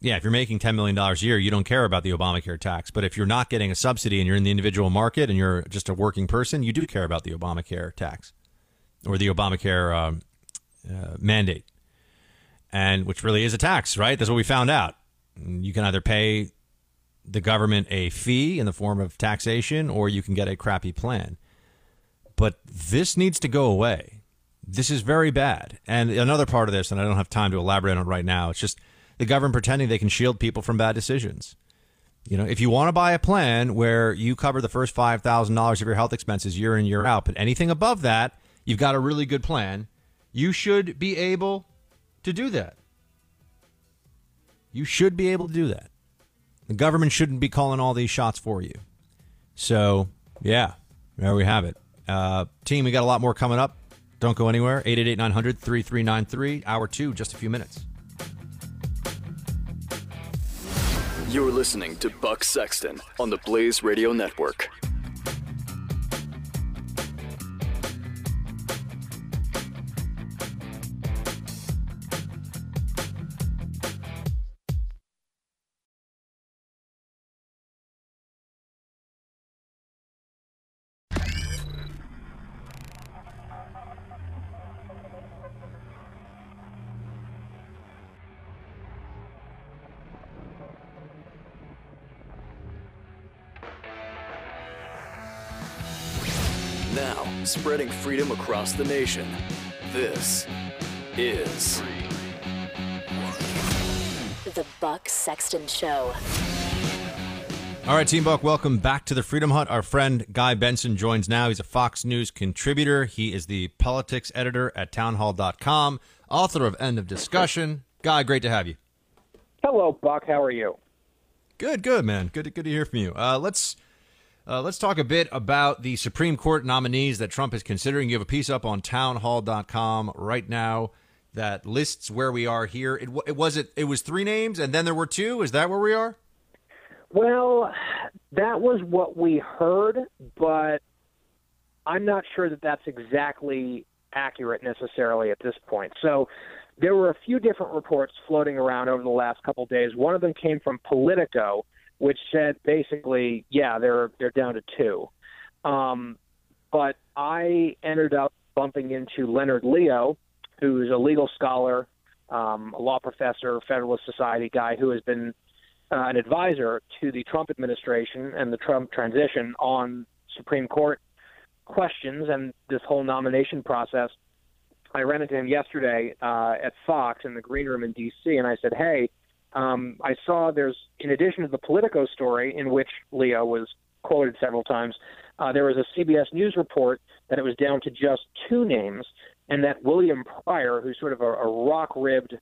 yeah, if you're making $10 million a year, you don't care about the Obamacare tax. But if you're not getting a subsidy and you're in the individual market and you're just a working person, you do care about the Obamacare tax or the Obamacare um, uh, mandate and which really is a tax, right? That's what we found out. You can either pay the government a fee in the form of taxation or you can get a crappy plan. But this needs to go away. This is very bad. And another part of this, and I don't have time to elaborate on it right now, it's just the government pretending they can shield people from bad decisions. You know, if you want to buy a plan where you cover the first $5,000 of your health expenses year in, year out, but anything above that, you've got a really good plan, you should be able to do that. You should be able to do that. The government shouldn't be calling all these shots for you. So, yeah, there we have it. Uh, team, we got a lot more coming up. Don't go anywhere. 888 900 3393, hour two, just a few minutes. You're listening to Buck Sexton on the Blaze Radio Network. Spreading freedom across the nation. This is The Buck Sexton Show. All right, Team Buck, welcome back to the Freedom Hut. Our friend Guy Benson joins now. He's a Fox News contributor. He is the politics editor at townhall.com, author of End of Discussion. Guy, great to have you. Hello, Buck. How are you? Good, good, man. Good, good to hear from you. Uh, let's uh, let's talk a bit about the Supreme Court nominees that Trump is considering. You have a piece up on townhall.com right now that lists where we are here. It, it was it it was three names and then there were two. Is that where we are? Well, that was what we heard, but I'm not sure that that's exactly accurate necessarily at this point. So there were a few different reports floating around over the last couple days. One of them came from Politico, which said basically, yeah, they're they're down to two. Um, but I ended up bumping into Leonard Leo, who's a legal scholar, um, a law professor, Federalist Society guy who has been uh, an advisor to the Trump administration and the Trump transition on Supreme Court questions and this whole nomination process. I ran into him yesterday uh, at Fox in the green room in D.C. and I said, "Hey, um, I saw there's in addition to the Politico story in which Leo was quoted several times, uh, there was a CBS News report that it was down to just two names, and that William Pryor, who's sort of a, a rock-ribbed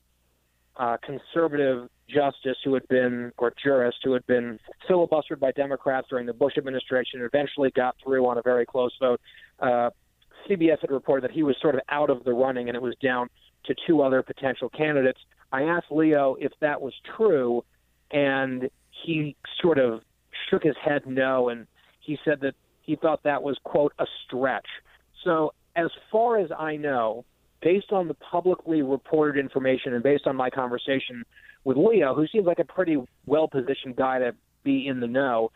uh, conservative justice who had been, or jurist who had been filibustered by Democrats during the Bush administration, eventually got through on a very close vote. Uh, CBS had reported that he was sort of out of the running and it was down to two other potential candidates. I asked Leo if that was true, and he sort of shook his head no, and he said that he thought that was, quote, a stretch. So, as far as I know, based on the publicly reported information and based on my conversation with Leo, who seems like a pretty well positioned guy to be in the know,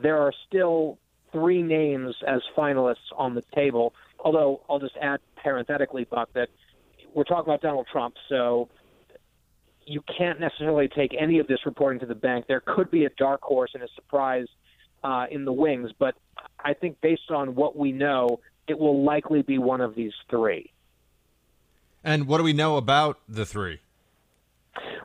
there are still three names as finalists on the table. Although I'll just add parenthetically, Buck, that we're talking about Donald Trump, so you can't necessarily take any of this reporting to the bank. There could be a dark horse and a surprise uh, in the wings, but I think based on what we know, it will likely be one of these three. And what do we know about the three?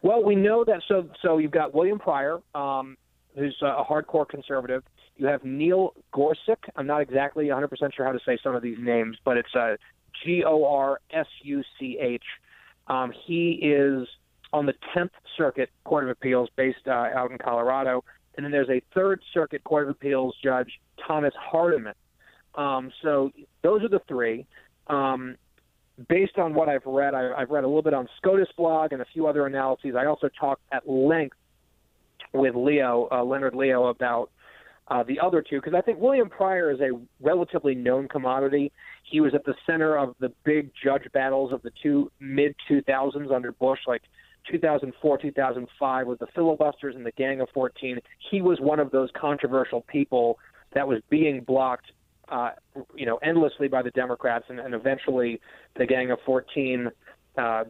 Well, we know that. So, so you've got William Pryor, um, who's a hardcore conservative. You have Neil Gorsuch. I'm not exactly 100% sure how to say some of these names, but it's uh, G O R S U C H. Um, he is on the 10th Circuit Court of Appeals based uh, out in Colorado. And then there's a Third Circuit Court of Appeals judge, Thomas Hardiman. Um, so those are the three. Um, based on what I've read, I, I've read a little bit on SCOTUS blog and a few other analyses. I also talked at length with Leo, uh, Leonard Leo, about uh, the other two because I think William Pryor is a relatively known commodity. He was at the center of the big judge battles of the two mid 2000s under Bush, like 2004, 2005, with the filibusters and the Gang of 14. He was one of those controversial people that was being blocked uh, you know, endlessly by the Democrats, and, and eventually the Gang of 14 uh,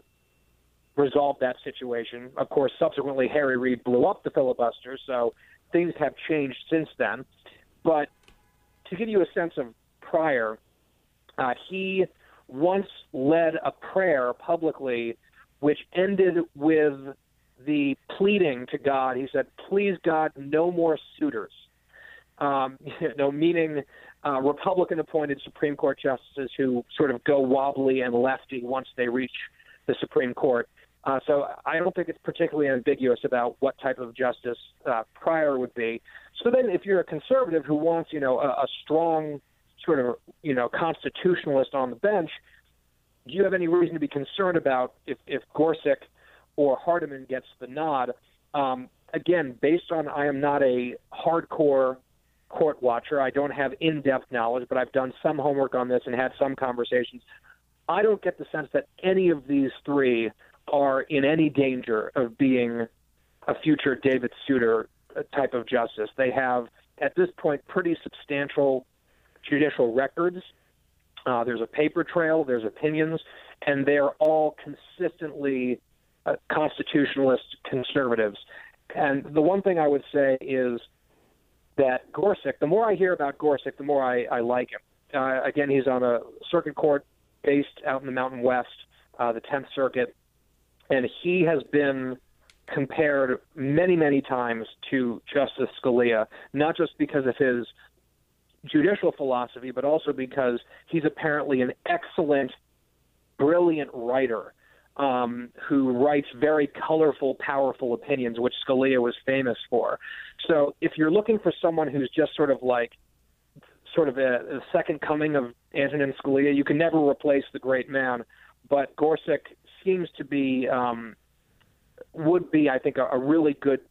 resolved that situation. Of course, subsequently Harry Reid blew up the filibuster, so things have changed since then. But to give you a sense of Pryor, uh, he once led a prayer publicly which ended with the pleading to God. He said, Please, God, no more Souters. Um, *laughs* you know, meaning uh, Republican appointed Supreme Court justices who sort of go wobbly and lefty once they reach the Supreme Court. Uh, so I don't think it's particularly ambiguous about what type of justice uh, Pryor would be. So then, if you're a conservative who wants, you know, a, a strong sort of, you know, constitutionalist on the bench, do you have any reason to be concerned about if, if Gorsuch or Hardiman gets the nod? Um, again, based on I am not a hardcore court watcher. I don't have in depth knowledge, but I've done some homework on this and had some conversations. I don't get the sense that any of these three are in any danger of being a future David Souter type of justice. They have, at this point, pretty substantial judicial records. Uh, there's a paper trail, there's opinions, and they're all consistently uh, constitutionalist conservatives. And the one thing I would say is that Gorsuch, the more I hear about Gorsuch, the more I, I like him. Uh, again, he's on a circuit court based out in the Mountain West, uh, the 10th Circuit, and he has been compared many, many times to Justice Scalia, not just because of his judicial philosophy, but also because he's apparently an excellent, brilliant writer um, who writes very colorful, powerful opinions, which Scalia was famous for. So if you're looking for someone who's just sort of like sort of a, a second coming of Antonin Scalia, you can never replace the great man. But Gorsuch seems to be um, would be, I think, a, a really good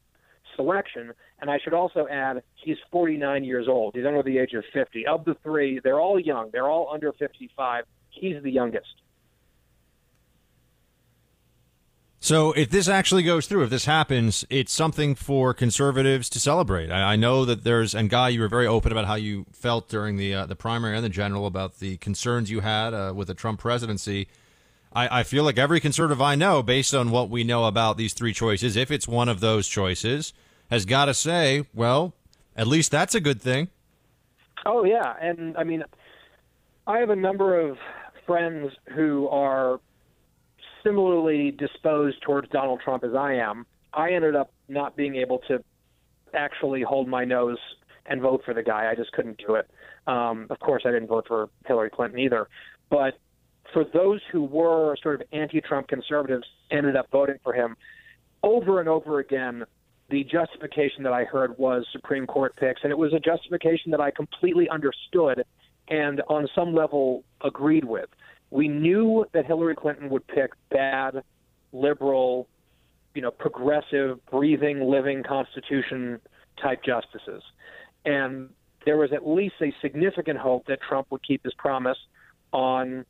selection. And I should also add, he's 49 years old. He's under the age of 50. Of the three, they're all young. They're all under 55. he's the youngest. So, if this actually goes through, if this happens, it's something for conservatives to celebrate. I, I know that there's, and Guy, you were very open about how you felt during the uh, the primary and the general about the concerns you had uh, with the Trump presidency. I, I feel like every conservative I know, based on what we know about these three choices, if it's one of those choices, has got to say, well, at least that's a good thing. Oh yeah, and I mean, I have a number of friends who are similarly disposed towards Donald Trump as I am, I ended up not being able to actually hold my nose and vote for the guy. I just couldn't do it. Um, of course, I didn't vote for Hillary Clinton either. But for those who were sort of anti-Trump conservatives, ended up voting for him over and over again. The justification that I heard was Supreme Court picks, and it was a justification that I completely understood and on some level agreed with we knew that Hillary Clinton would pick bad, liberal, you know, progressive, breathing, living Constitution type justices. And there was at least a significant hope that Trump would keep his promise on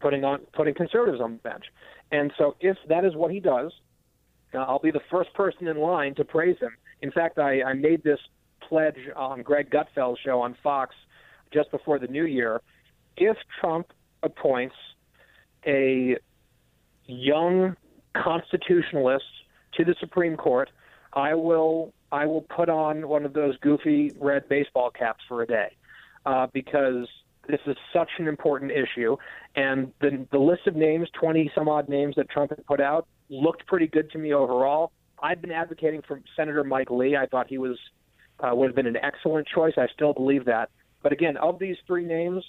putting on putting conservatives on the bench. And so if that is what he does, uh, I'll be the first person in line to praise him. In fact, I, I made this pledge on Greg Gutfeld's show on Fox just before the new year. If Trump appoints a young constitutionalist to the Supreme Court, I will I will put on one of those goofy red baseball caps for a day uh, because this is such an important issue. And the the list of names, twenty some odd names that Trump had put out, looked pretty good to me overall. I've been advocating for Senator Mike Lee. I thought he was uh, would have been an excellent choice. I still believe that. But again, of these three names,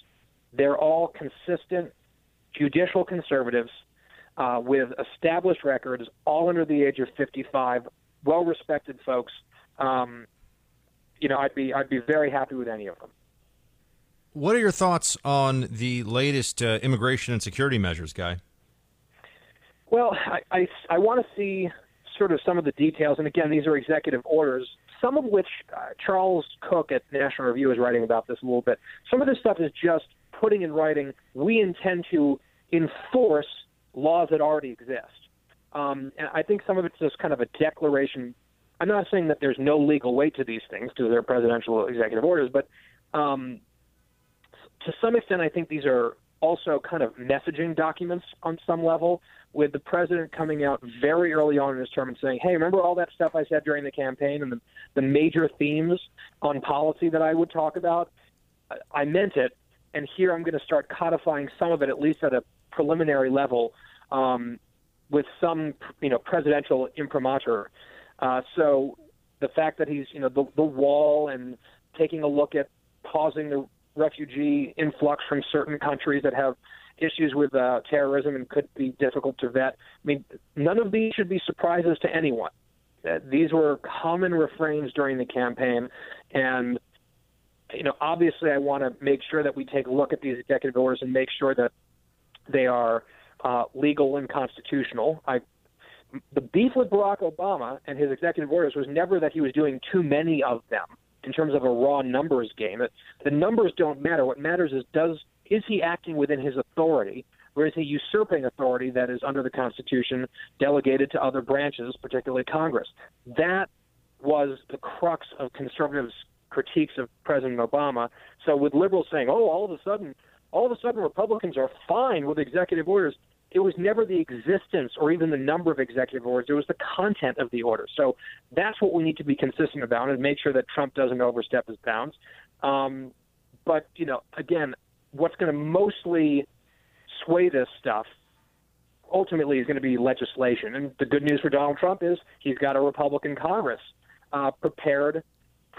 they're all consistent judicial conservatives uh, with established records, all under the age of 55, well-respected folks. Um, you know, I'd be I'd be very happy with any of them. What are your thoughts on the latest uh, immigration and security measures, Guy? Well, I, I, I want to see sort of some of the details. And again, these are executive orders, some of which uh, Charles Cooke at National Review is writing about this a little bit. Some of this stuff is just putting in writing, we intend to enforce laws that already exist. Um, and I think some of it's just kind of a declaration. I'm not saying that there's no legal weight to these things, to their presidential executive orders, but um, to some extent, I think these are also kind of messaging documents on some level, with the president coming out very early on in his term and saying, "Hey, remember all that stuff I said during the campaign and the, the major themes on policy that I would talk about? I meant it, and here I'm going to start codifying some of it, at least at a preliminary level, um, with some you know presidential imprimatur. Uh, so the fact that he's you know the, the wall and taking a look at pausing the refugee influx from certain countries that have issues with uh, terrorism and could be difficult to vet. I mean, none of these should be surprises to anyone. Uh, these were common refrains during the campaign, and you know, obviously, I want to make sure that we take a look at these executive orders and make sure that they are uh, legal and constitutional. I, the beef with Barack Obama and his executive orders was never that he was doing too many of them in terms of a raw numbers game. The numbers don't matter. What matters is does is he acting within his authority, or is he usurping authority that is under the Constitution delegated to other branches, particularly Congress? That was the crux of conservatives' critiques of President Obama. So with liberals saying, "Oh, all of a sudden, all of a sudden Republicans are fine with executive orders," it was never the existence or even the number of executive orders. It was the content of the order. So that's what we need to be consistent about and make sure that Trump doesn't overstep his bounds. Um, but you know, again, what's going to mostly sway this stuff ultimately is going to be legislation. And the good news for Donald Trump is he's got a Republican Congress uh, prepared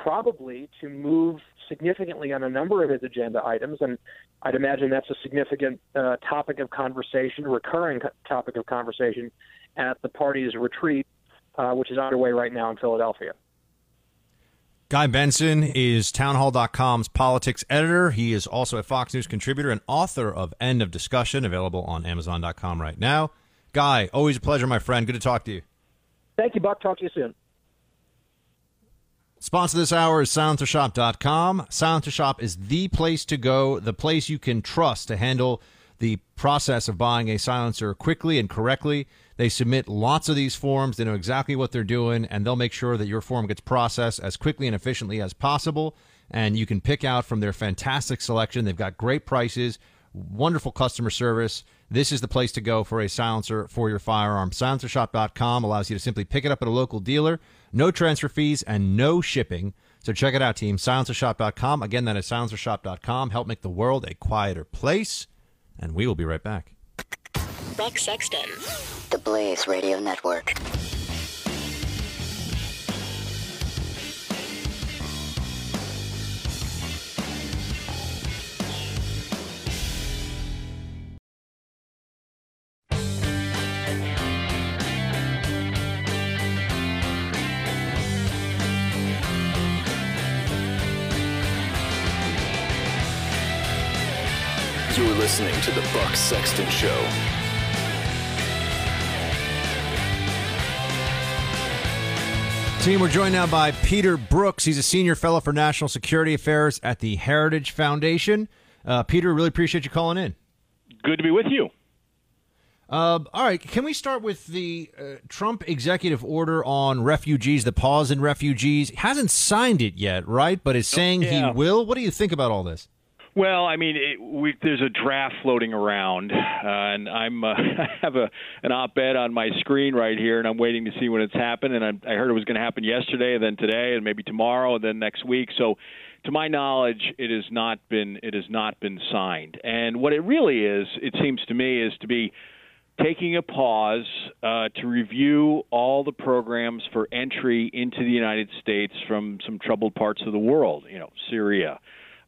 probably to move significantly on a number of his agenda items, and I'd imagine that's a significant uh, topic of conversation, recurring co- topic of conversation at the party's retreat, uh, which is underway right now in Philadelphia. Guy Benson is townhall.com's politics editor. He is also a Fox News contributor and author of End of Discussion, available on Amazon.com right now. Guy, always a pleasure, my friend. Good to talk to you. Thank you, Buck. Talk to you soon. Sponsor this hour is silencershop.com. Silencer Shop is the place to go, the place you can trust to handle the process of buying a silencer quickly and correctly. They submit lots of these forms. They know exactly what they're doing, and they'll make sure that your form gets processed as quickly and efficiently as possible. And you can pick out from their fantastic selection. They've got great prices, wonderful customer service. This is the place to go for a silencer for your firearm. Silencershop.com allows you to simply pick it up at a local dealer, no transfer fees, and no shipping. So check it out, team. Silencershop.com. Again, that is silencershop.com. Help make the world a quieter place. And we will be right back. Buck Sexton. The Blaze Radio Network. Listening to The Buck Sexton Show. Team, we're joined now by Peter Brookes. He's a senior fellow for national security affairs at the Heritage Foundation. Uh, Peter, really appreciate you calling in. Good to be with you. Uh, all right, can we start with the uh, Trump executive order on refugees, the pause in refugees? He hasn't signed it yet, right? But is saying yeah. he will. What do you think about all this? Well, I mean, it, we, there's a draft floating around, uh, and I'm uh, *laughs* I have a an op-ed on my screen right here, and I'm waiting to see when it's happened. And I, I heard it was going to happen yesterday, and then today, and maybe tomorrow, and then next week. So, to my knowledge, it has not been it has not been signed. And what it really is, it seems to me, is to be taking a pause uh, to review all the programs for entry into the United States from some troubled parts of the world. You know, Syria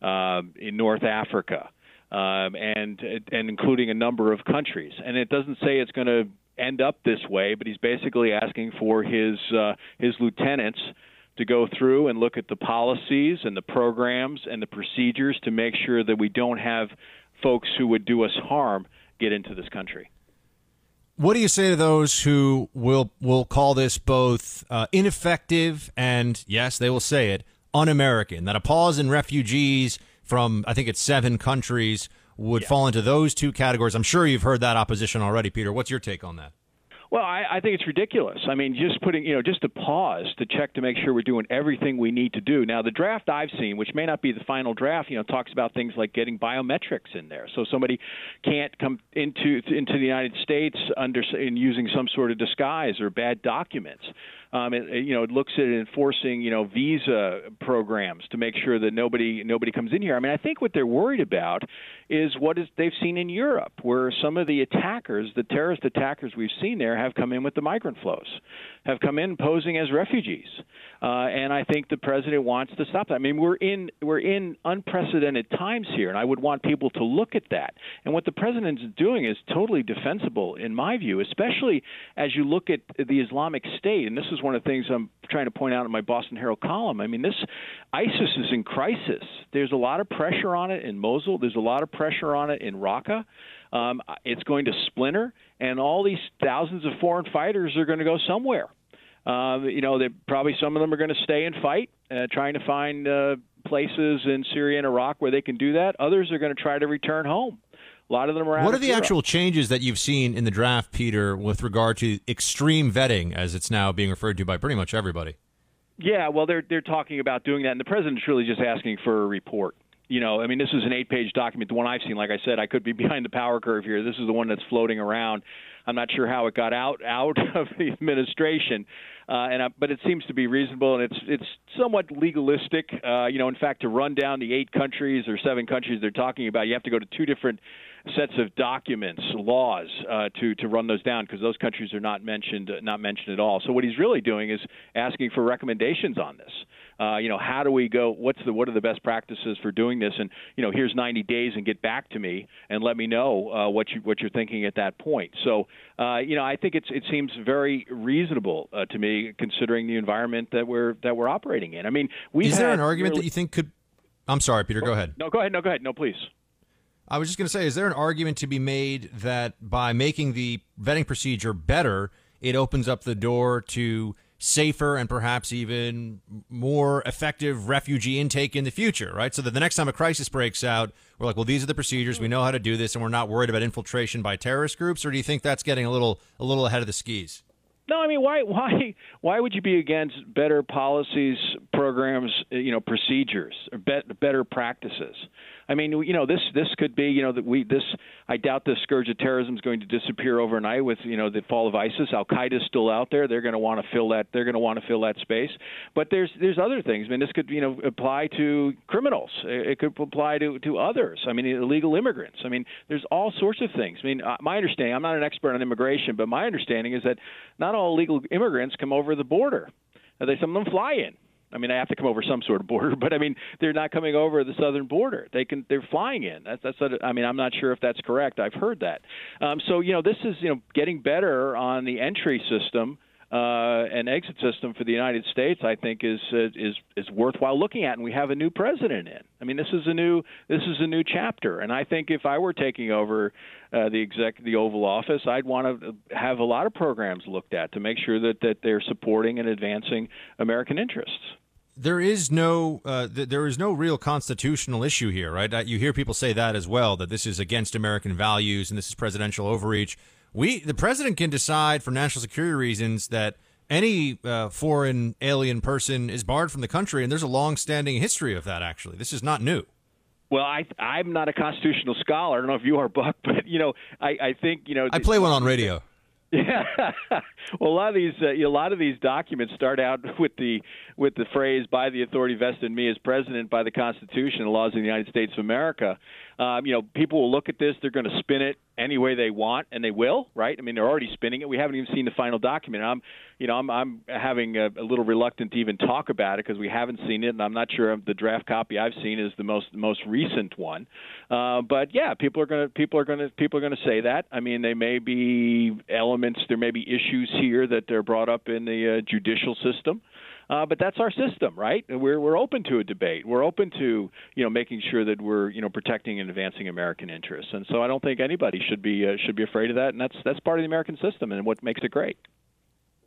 um, in North Africa, um, and and including a number of countries. And it doesn't say it's going to end up this way, but he's basically asking for his uh, his lieutenants to go through and look at the policies and the programs and the procedures to make sure that we don't have folks who would do us harm get into this country. What do you say to those who will will call this both uh, ineffective and yes, they will say it, un-American? That a pause in refugees from I think it's seven countries would fall into those two categories. I'm sure you've heard that opposition already, Peter. What's your take on that? Well, I, I think it's ridiculous. I mean, just putting, you know, just a pause to check to make sure we're doing everything we need to do. Now, the draft I've seen, which may not be the final draft, you know, talks about things like getting biometrics in there, so somebody can't come into into the United States under in using some sort of disguise or bad documents. Um, it, you know, it looks at enforcing, you know, visa programs to make sure that nobody nobody comes in here. I mean, I think what they're worried about is what is they've seen in Europe, where some of the attackers, the terrorist attackers we've seen there, have come in with the migrant flows, have come in posing as refugees, uh, and I think the president wants to stop that. I mean, we're in we're in unprecedented times here, and I would want people to look at that. And what the president is doing is totally defensible, in my view, especially as you look at the Islamic State, and this is one of the things I'm trying to point out in my Boston Herald column. I mean, this ISIS is in crisis. There's a lot of pressure on it in Mosul. There's a lot of pressure on it in Raqqa. Um, it's going to splinter, and all these thousands of foreign fighters are going to go somewhere. Uh, you know, probably some of them are going to stay and fight, uh, trying to find uh, places in Syria and Iraq where they can do that. Others are going to try to return home. A lot of them are. What are the Europe. actual changes that you've seen in the draft, Peter, with regard to extreme vetting, as it's now being referred to by pretty much everybody? Yeah, well, they're they're talking about doing that, and the president's really just asking for a report. You know, I mean, this is an eight-page document. The one I've seen, like I said, I could be *laughs* behind the power curve here. This is the one that's floating around. I'm not sure how it got out out *laughs* of the administration, uh, and I, but it seems to be reasonable, and it's it's somewhat legalistic. Uh, you know, in fact, to run down the eight countries or seven countries they're talking about, you have to go to two different sets of documents, laws uh, to to run those down because those countries are not mentioned not mentioned at all. So what he's really doing is asking for recommendations on this. Uh, you know, how do we go? What's the what are the best practices for doing this? And you know, here's 90 days and get back to me and let me know uh, what you what you're thinking at that point. So uh, you know, I think it's it seems very reasonable uh, to me considering the environment that we're that we're operating in. I mean, we Is there an argument that you think could? I'm sorry, Peter. Go ahead. No, go ahead. No, go ahead. No, please. I was just going to say, is there an argument to be made that by making the vetting procedure better, it opens up the door to safer and perhaps even more effective refugee intake in the future, right? So that the next time a crisis breaks out, we're like, well, these are the procedures. We know how to do this, and we're not worried about infiltration by terrorist groups. Or do you think that's getting a little a little ahead of the skis? No, I mean, why, why, why would you be against better policies, programs, you know, procedures, better practices? I mean, you know, this this could be, you know, that we this. I doubt the scourge of terrorism is going to disappear overnight with, you know, the fall of ISIS. Al Qaeda is still out there. They're going to want to fill that. They're going to want to fill that space. But there's there's other things. I mean, this could, you know, apply to criminals. It could apply to to others. I mean, illegal immigrants. I mean, there's all sorts of things. I mean, uh, my understanding. I'm not an expert on immigration, but my understanding is that not all illegal immigrants come over the border. They some of them fly in. I mean, I have to come over some sort of border, *laughs* but I mean, they're not coming over the southern border. They can, they're flying in. That's, that's. A, I mean, I'm not sure if that's correct. I've heard that. Um, so you know, this is you know getting better on the entry system uh, and exit system for the United States, I think is uh, is is worthwhile looking at. And we have a new president in. I mean, this is a new this is a new chapter. And I think if I were taking over uh, the exec the Oval Office, I'd want to have a lot of programs looked at to make sure that that they're supporting and advancing American interests there is no uh, th- there is no real constitutional issue here, right? Uh, you hear people say that as well that this is against American values and this is presidential overreach we the president can decide for national security reasons that any uh, foreign alien person is barred from the country, and there's a long-standing history of that. Actually, this is not new. Well, I I'm not a constitutional scholar. I don't know if you are, Buck, *laughs* but you know, I I think you know. I play one on radio. Yeah, *laughs* well, a lot of these uh, a lot of these documents start out *laughs* with the with the phrase "by the authority vested in me as president by the Constitution and laws of the United States of America." Um, you know, people will look at this; they're going to spin it any way they want, and they will, right? I mean, they're already spinning it. We haven't even seen the final document. I'm, you know, I'm I'm having a, a little reluctant to even talk about it because we haven't seen it, and I'm not sure the draft copy I've seen is the most most recent one. Uh, but yeah, people are to people are to people are to say that. I mean, they may be elements, there may be issues here that are brought up in the uh, judicial system. Uh, but that's our system, right? We're we're open to a debate. We're open to you know making sure that we're you know protecting and advancing American interests. And so I don't think anybody should be uh, should be afraid of that. And that's that's part of the American system and what makes it great.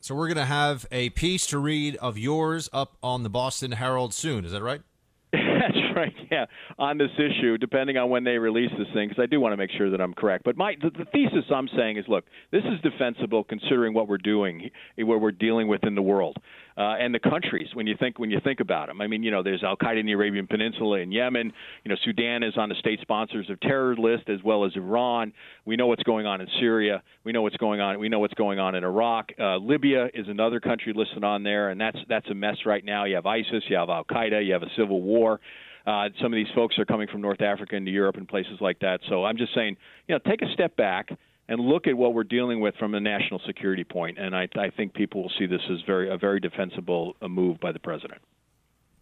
So we're going to have a piece to read of yours up on the Boston Herald soon. Is that right? *laughs* That's right. Yeah, on this issue, depending on when they release this thing, because I do want to make sure that I'm correct. But my the, the thesis I'm saying is, look, this is defensible considering what we're doing, what we're dealing with in the world uh, and the countries when you think when you think about them. I mean, you know, there's Al Qaeda in the Arabian Peninsula in Yemen. You know, Sudan is on the state sponsors of terror list as well as Iran. We know what's going on in Syria. We know what's going on. We know what's going on in Iraq. Uh, Libya is another country listed on there, and that's that's a mess right now. You have ISIS, you have Al Qaeda, you have a civil war. Uh, some of these folks are coming from North Africa into Europe and places like that. So I'm just saying, you know, take a step back and look at what we're dealing with from a national security point. And I, I think people will see this as very a very defensible a move by the president.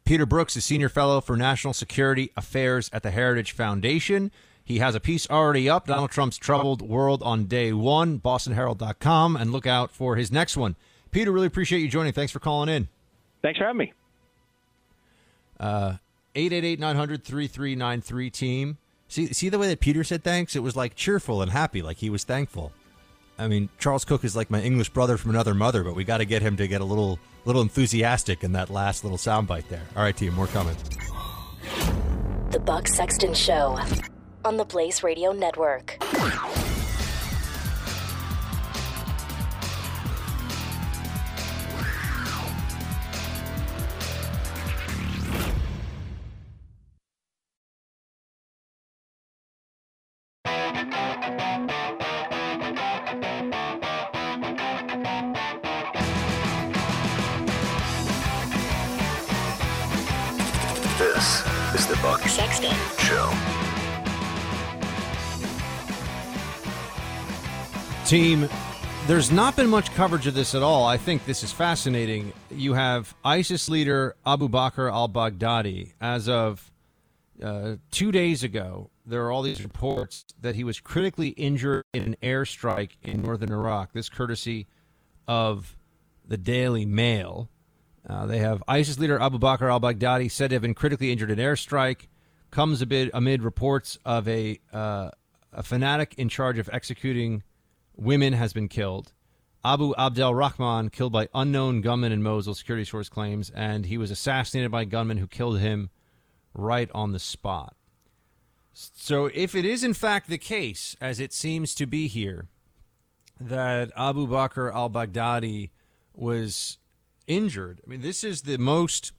Peter Brookes is senior fellow for national security affairs at the Heritage Foundation. He has a piece already up, Donald Trump's troubled world on day one, bostonherald.com, and look out for his next one. Peter, really appreciate you joining. Thanks for calling in. Thanks for having me. Uh, 888 900 3393 team. See, see the way that Peter said thanks? It was like cheerful and happy, like he was thankful. I mean, Charles Cooke is like my English brother from another mother, but we got to get him to get a little, little enthusiastic in that last little soundbite there. All right, team, more coming. The Buck Sexton Show on the Blaze Radio Network. Team, there's not been much coverage of this at all. I think this is fascinating. You have ISIS leader Abu Bakr al Baghdadi. As of uh, two days ago, there are all these reports that he was critically injured in an airstrike in northern Iraq. This courtesy of the Daily Mail. Uh, they have ISIS leader Abu Bakr al Baghdadi said to have been critically injured in an airstrike. Comes a bit amid reports of a uh, a fanatic in charge of executing women has been killed. Abu Abdel Rahman killed by unknown gunmen in Mosul, security source claims, and he was assassinated by gunmen who killed him right on the spot. So, if it is in fact the case, as it seems to be here, that Abu Bakr al Baghdadi was injured, I mean, this is the most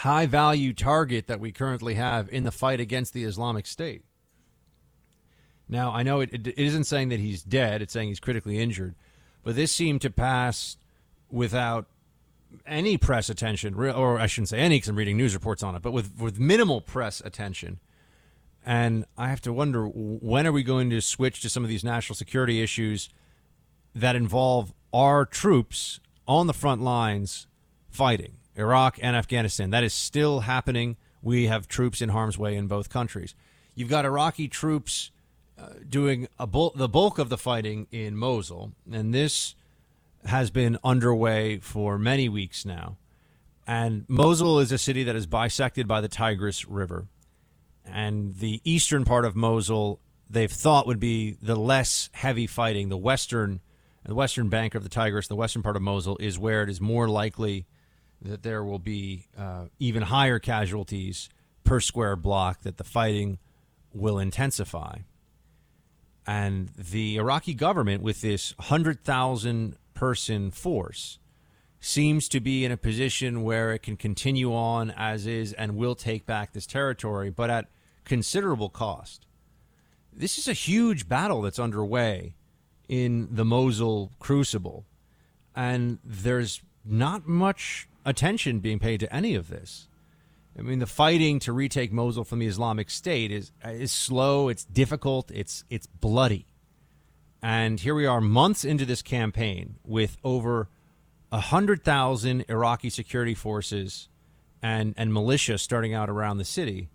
high value target that we currently have in the fight against the Islamic State. Now, I know it, it isn't saying that he's dead, it's saying he's critically injured, but this seemed to pass without any press attention, or I shouldn't say any because I'm reading news reports on it, but with, with minimal press attention. And I have to wonder when are we going to switch to some of these national security issues that involve our troops on the front lines fighting Iraq and Afghanistan. That is still happening. We have troops in harm's way in both countries. You've got Iraqi troops doing bul- the bulk of the fighting in Mosul, and this has been underway for many weeks now. And Mosul is a city that is bisected by the Tigris River. And the eastern part of Mosul, they've thought would be the less heavy fighting. The western, the western bank of the Tigris, the western part of Mosul, is where it is more likely that there will be uh, even higher casualties per square block, that the fighting will intensify. And the Iraqi government, with this 100,000 person force, seems to be in a position where it can continue on as is and will take back this territory, but at considerable cost. This is a huge battle that's underway in the Mosul crucible, and there's not much attention being paid to any of this. I mean, the fighting to retake Mosul from the Islamic State is is slow. It's difficult. It's it's bloody. And here we are, months into this campaign, with over hundred thousand Iraqi security forces and and militia starting out around the city,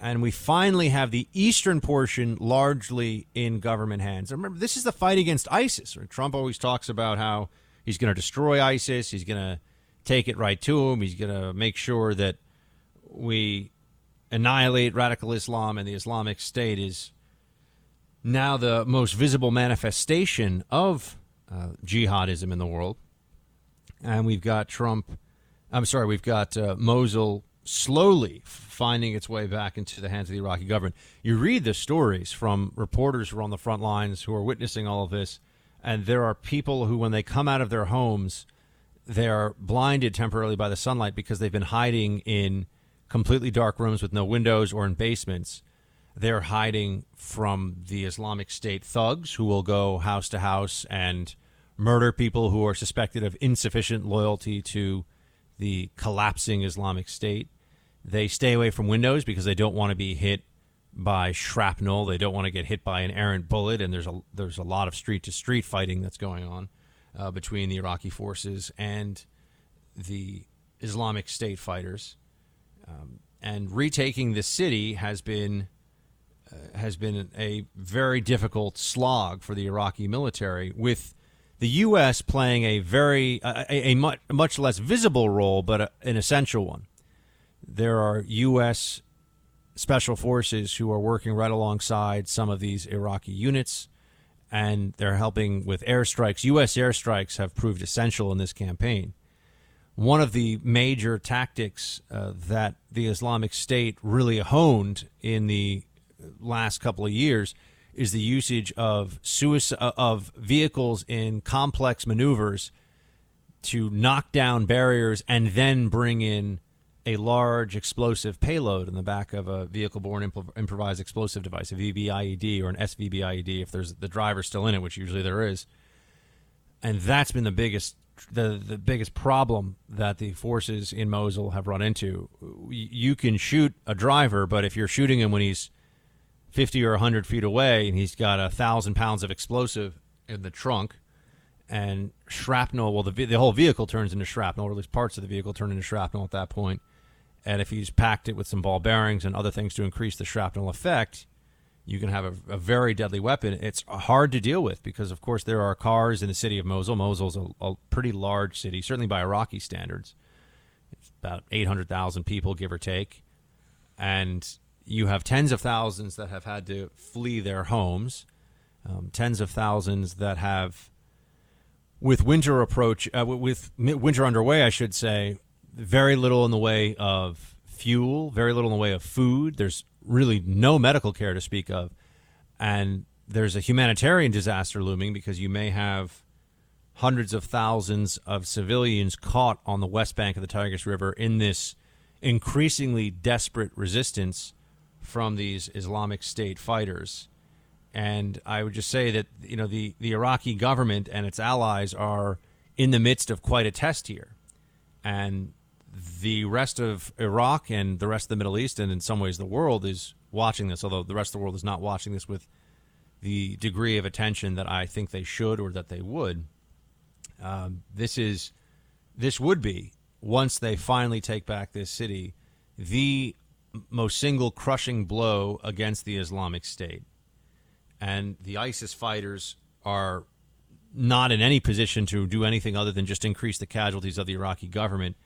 and we finally have the eastern portion largely in government hands. Remember, this is the fight against ISIS. Trump always talks about how he's going to destroy ISIS. He's going to take it right to him. He's going to make sure that we annihilate radical Islam and the Islamic State is now the most visible manifestation of uh, jihadism in the world. And we've got Trump, I'm sorry, we've got uh, Mosul slowly finding its way back into the hands of the Iraqi government. You read the stories from reporters who are on the front lines who are witnessing all of this, and there are people who, when they come out of their homes, they are blinded temporarily by the sunlight because they've been hiding in completely dark rooms with no windows or in basements. They're hiding from the Islamic State thugs who will go house to house and murder people who are suspected of insufficient loyalty to the collapsing Islamic State. They stay away from windows because they don't want to be hit by shrapnel. They don't want to get hit by an errant bullet, and there's a there's a lot of street to street fighting that's going on uh, between the Iraqi forces and the Islamic State fighters. Um, and retaking the city has been uh, has been a very difficult slog for the Iraqi military, with the U.S. playing a very a, a, much, much less visible role, but a, an essential one. There are U.S. special forces who are working right alongside some of these Iraqi units, and they're helping with airstrikes. U.S. airstrikes have proved essential in this campaign one of the major tactics uh, that the Islamic State really honed in the last couple of years is the usage of suicide, uh, of vehicles in complex maneuvers to knock down barriers and then bring in a large explosive payload in the back of a vehicle-borne imp- improvised explosive device, a VBIED or an SVBIED, if there's the driver still in it, which usually there is. And that's been the biggest the the biggest problem that the forces in Mosul have run into. You can shoot a driver, but if you're shooting him when he's 50 or 100 feet away and he's got a thousand pounds of explosive in the trunk and shrapnel, well, the the whole vehicle turns into shrapnel, or at least parts of the vehicle turn into shrapnel at that point. And if he's packed it with some ball bearings and other things to increase the shrapnel effect, you can have a, a, very deadly weapon. It's hard to deal with because, of course, there are cars in the city of Mosul. Mosul's a, a pretty large city, certainly by Iraqi standards. It's about 800,000 people, give or take. And you have tens of thousands that have had to flee their homes, um, tens of thousands that have with winter approach, uh, with winter underway, I should say, very little in the way of fuel, very little in the way of food. There's really no medical care to speak of. And there's a humanitarian disaster looming because you may have hundreds of thousands of civilians caught on the west bank of the Tigris River in this increasingly desperate resistance from these Islamic State fighters. And I would just say that you know the, the Iraqi government and its allies are in the midst of quite a test here. And the rest of Iraq and the rest of the Middle East, and in some ways the world, is watching this, although the rest of the world is not watching this with the degree of attention that I think they should or that they would. Um, this is this would be once they finally take back this city, the most single crushing blow against the Islamic State, and the ISIS fighters are not in any position to do anything other than just increase the casualties of the Iraqi government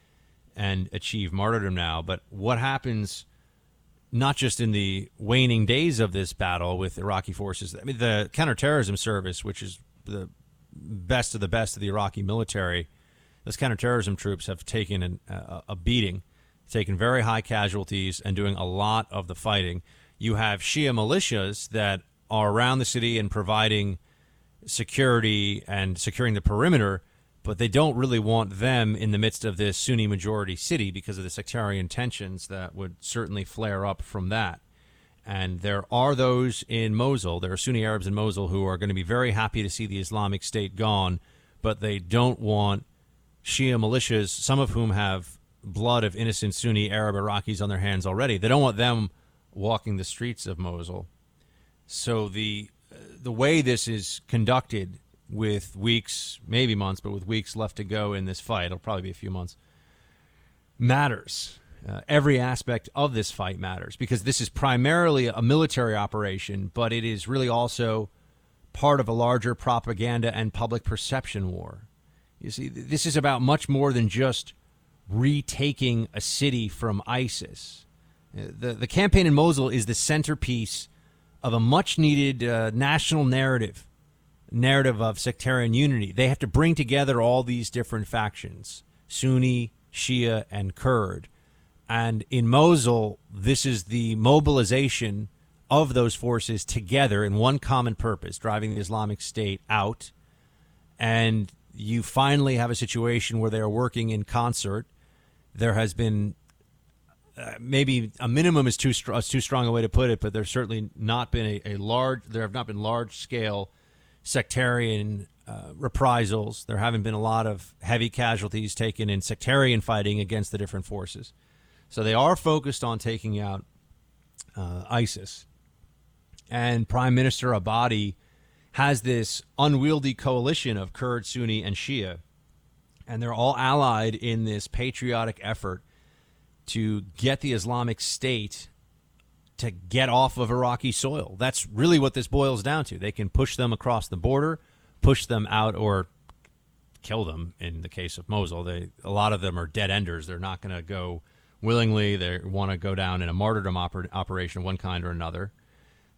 and achieve martyrdom now. But what happens not just in the waning days of this battle with Iraqi forces? I mean, the counterterrorism service, which is the best of the best of the Iraqi military, those counterterrorism troops have taken an, a, a beating, taken very high casualties, and doing a lot of the fighting. You have Shia militias that are around the city and providing security and securing the perimeter but they don't really want them in the midst of this Sunni majority city because of the sectarian tensions that would certainly flare up from that. And there are those in Mosul, there are Sunni Arabs in Mosul who are going to be very happy to see the Islamic State gone, but they don't want Shia militias, some of whom have blood of innocent Sunni Arab Iraqis on their hands already. They don't want them walking the streets of Mosul. So the the way this is conducted with weeks, maybe months, but with weeks left to go in this fight, it'll probably be a few months, matters. Uh, every aspect of this fight matters because this is primarily a military operation, but it is really also part of a larger propaganda and public perception war. You see, this is about much more than just retaking a city from ISIS. Uh, the, the campaign in Mosul is the centerpiece of a much needed uh, national narrative narrative of sectarian unity. They have to bring together all these different factions Sunni, Shia, and Kurd. And in Mosul, this is the mobilization of those forces together in one common purpose, driving the Islamic State out. And you finally have a situation where they are working in concert. There has been uh, maybe a minimum is too, str- too strong a way to put it, but there's certainly not been a, a large, there have not been large scale sectarian uh, reprisals. There haven't been a lot of heavy casualties taken in sectarian fighting against the different forces. So they are focused on taking out uh, ISIS. And Prime Minister Abadi has this unwieldy coalition of Kurd, Sunni, and Shia. And they're all allied in this patriotic effort to get the Islamic State to get off of Iraqi soil. That's really what this boils down to. They can push them across the border, push them out, or kill them. In the case of Mosul, they a lot of them are dead enders. They're not going to go willingly. They want to go down in a martyrdom oper- operation of one kind or another.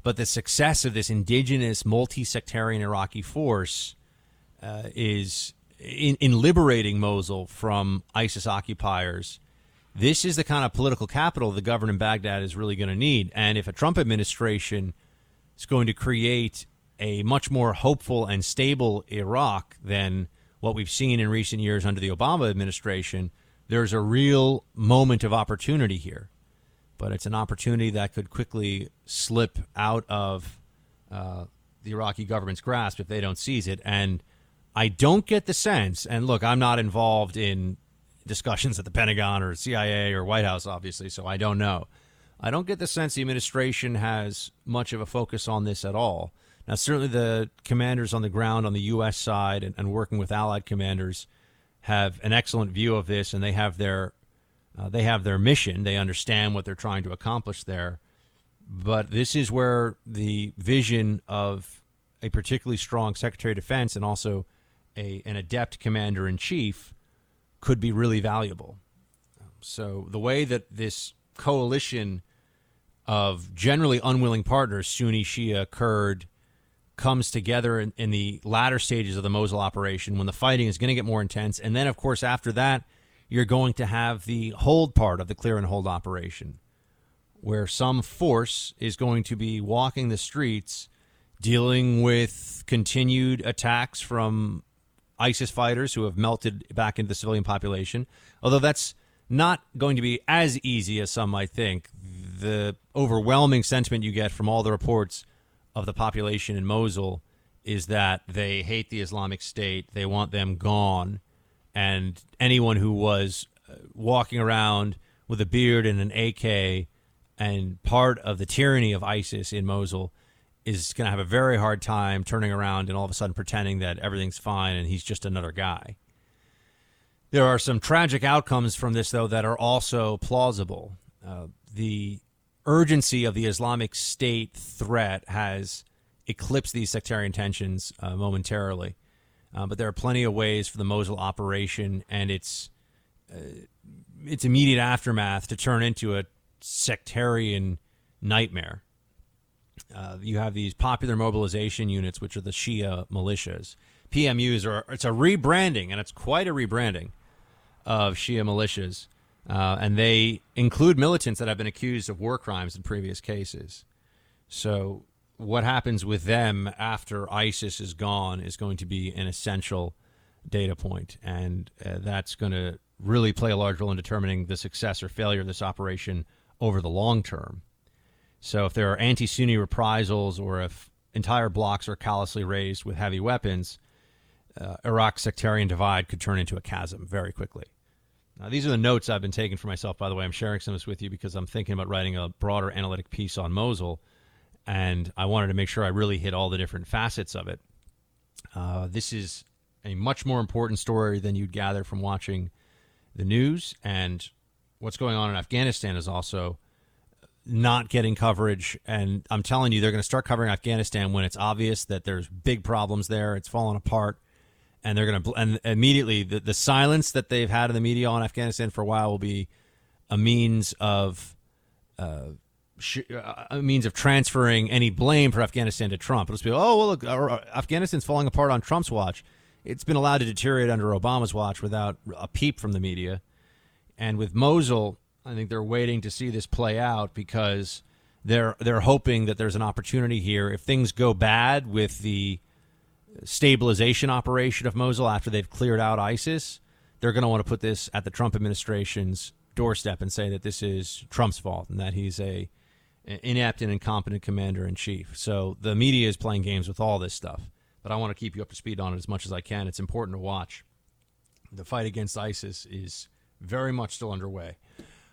But the success of this indigenous, multi-sectarian Iraqi force uh, is in, in liberating Mosul from ISIS occupiers this is the kind of political capital the government in Baghdad is really going to need. And if a Trump administration is going to create a much more hopeful and stable Iraq than what we've seen in recent years under the Obama administration, there's a real moment of opportunity here. But it's an opportunity that could quickly slip out of uh, the Iraqi government's grasp if they don't seize it. And I don't get the sense, and look, I'm not involved in discussions at the Pentagon or CIA or White House, obviously, so I don't know. I don't get the sense the administration has much of a focus on this at all. Now, certainly the commanders on the ground on the U.S. side and, and working with allied commanders have an excellent view of this, and they have their uh, they have their mission. They understand what they're trying to accomplish there. But this is where the vision of a particularly strong Secretary of Defense and also a, an adept commander in chief could be really valuable. So the way that this coalition of generally unwilling partners, Sunni, Shia, Kurd, comes together in, in the latter stages of the Mosul operation when the fighting is going to get more intense. And then, of course, after that, you're going to have the hold part of the clear and hold operation, where some force is going to be walking the streets dealing with continued attacks from ISIS fighters who have melted back into the civilian population. Although that's not going to be as easy as some might think. The overwhelming sentiment you get from all the reports of the population in Mosul is that they hate the Islamic State, they want them gone, and anyone who was uh, walking around with a beard and an AK and part of the tyranny of ISIS in Mosul is going to have a very hard time turning around and all of a sudden pretending that everything's fine and he's just another guy. There are some tragic outcomes from this, though, that are also plausible. Uh, the urgency of the Islamic State threat has eclipsed these sectarian tensions uh, momentarily. Uh, but there are plenty of ways for the Mosul operation and its uh, its immediate aftermath to turn into a sectarian nightmare. Uh, you have these popular mobilization units, which are the Shia militias. PMUs are it's a rebranding, and it's quite a rebranding of Shia militias, uh, and they include militants that have been accused of war crimes in previous cases. So, what happens with them after ISIS is gone is going to be an essential data point, and uh, that's going to really play a large role in determining the success or failure of this operation over the long term. So, if there are anti Sunni reprisals or if entire blocks are callously razed with heavy weapons, uh, Iraq's sectarian divide could turn into a chasm very quickly. Now, these are the notes I've been taking for myself, by the way. I'm sharing some of this with you because I'm thinking about writing a broader analytic piece on Mosul, and I wanted to make sure I really hit all the different facets of it. Uh, this is a much more important story than you'd gather from watching the news, and what's going on in Afghanistan is also not getting coverage. And I'm telling you, they're going to start covering Afghanistan when it's obvious that there's big problems there. It's falling apart and they're going to and immediately the, the silence that they've had in the media on Afghanistan for a while will be a means of uh, uh, a means of transferring any blame for Afghanistan to Trump. It'll just be oh well look Afghanistan's falling apart on Trump's watch. It's been allowed to deteriorate under Obama's watch without a peep from the media. And with Mosul, I think they're waiting to see this play out because they're they're hoping that there's an opportunity here if things go bad with the stabilization operation of Mosul after they've cleared out ISIS, they're going to want to put this at the Trump administration's doorstep and say that this is Trump's fault and that he's a inept and incompetent commander in chief. So the media is playing games with all this stuff, but I want to keep you up to speed on it as much as I can. It's important to watch. The fight against ISIS is very much still underway.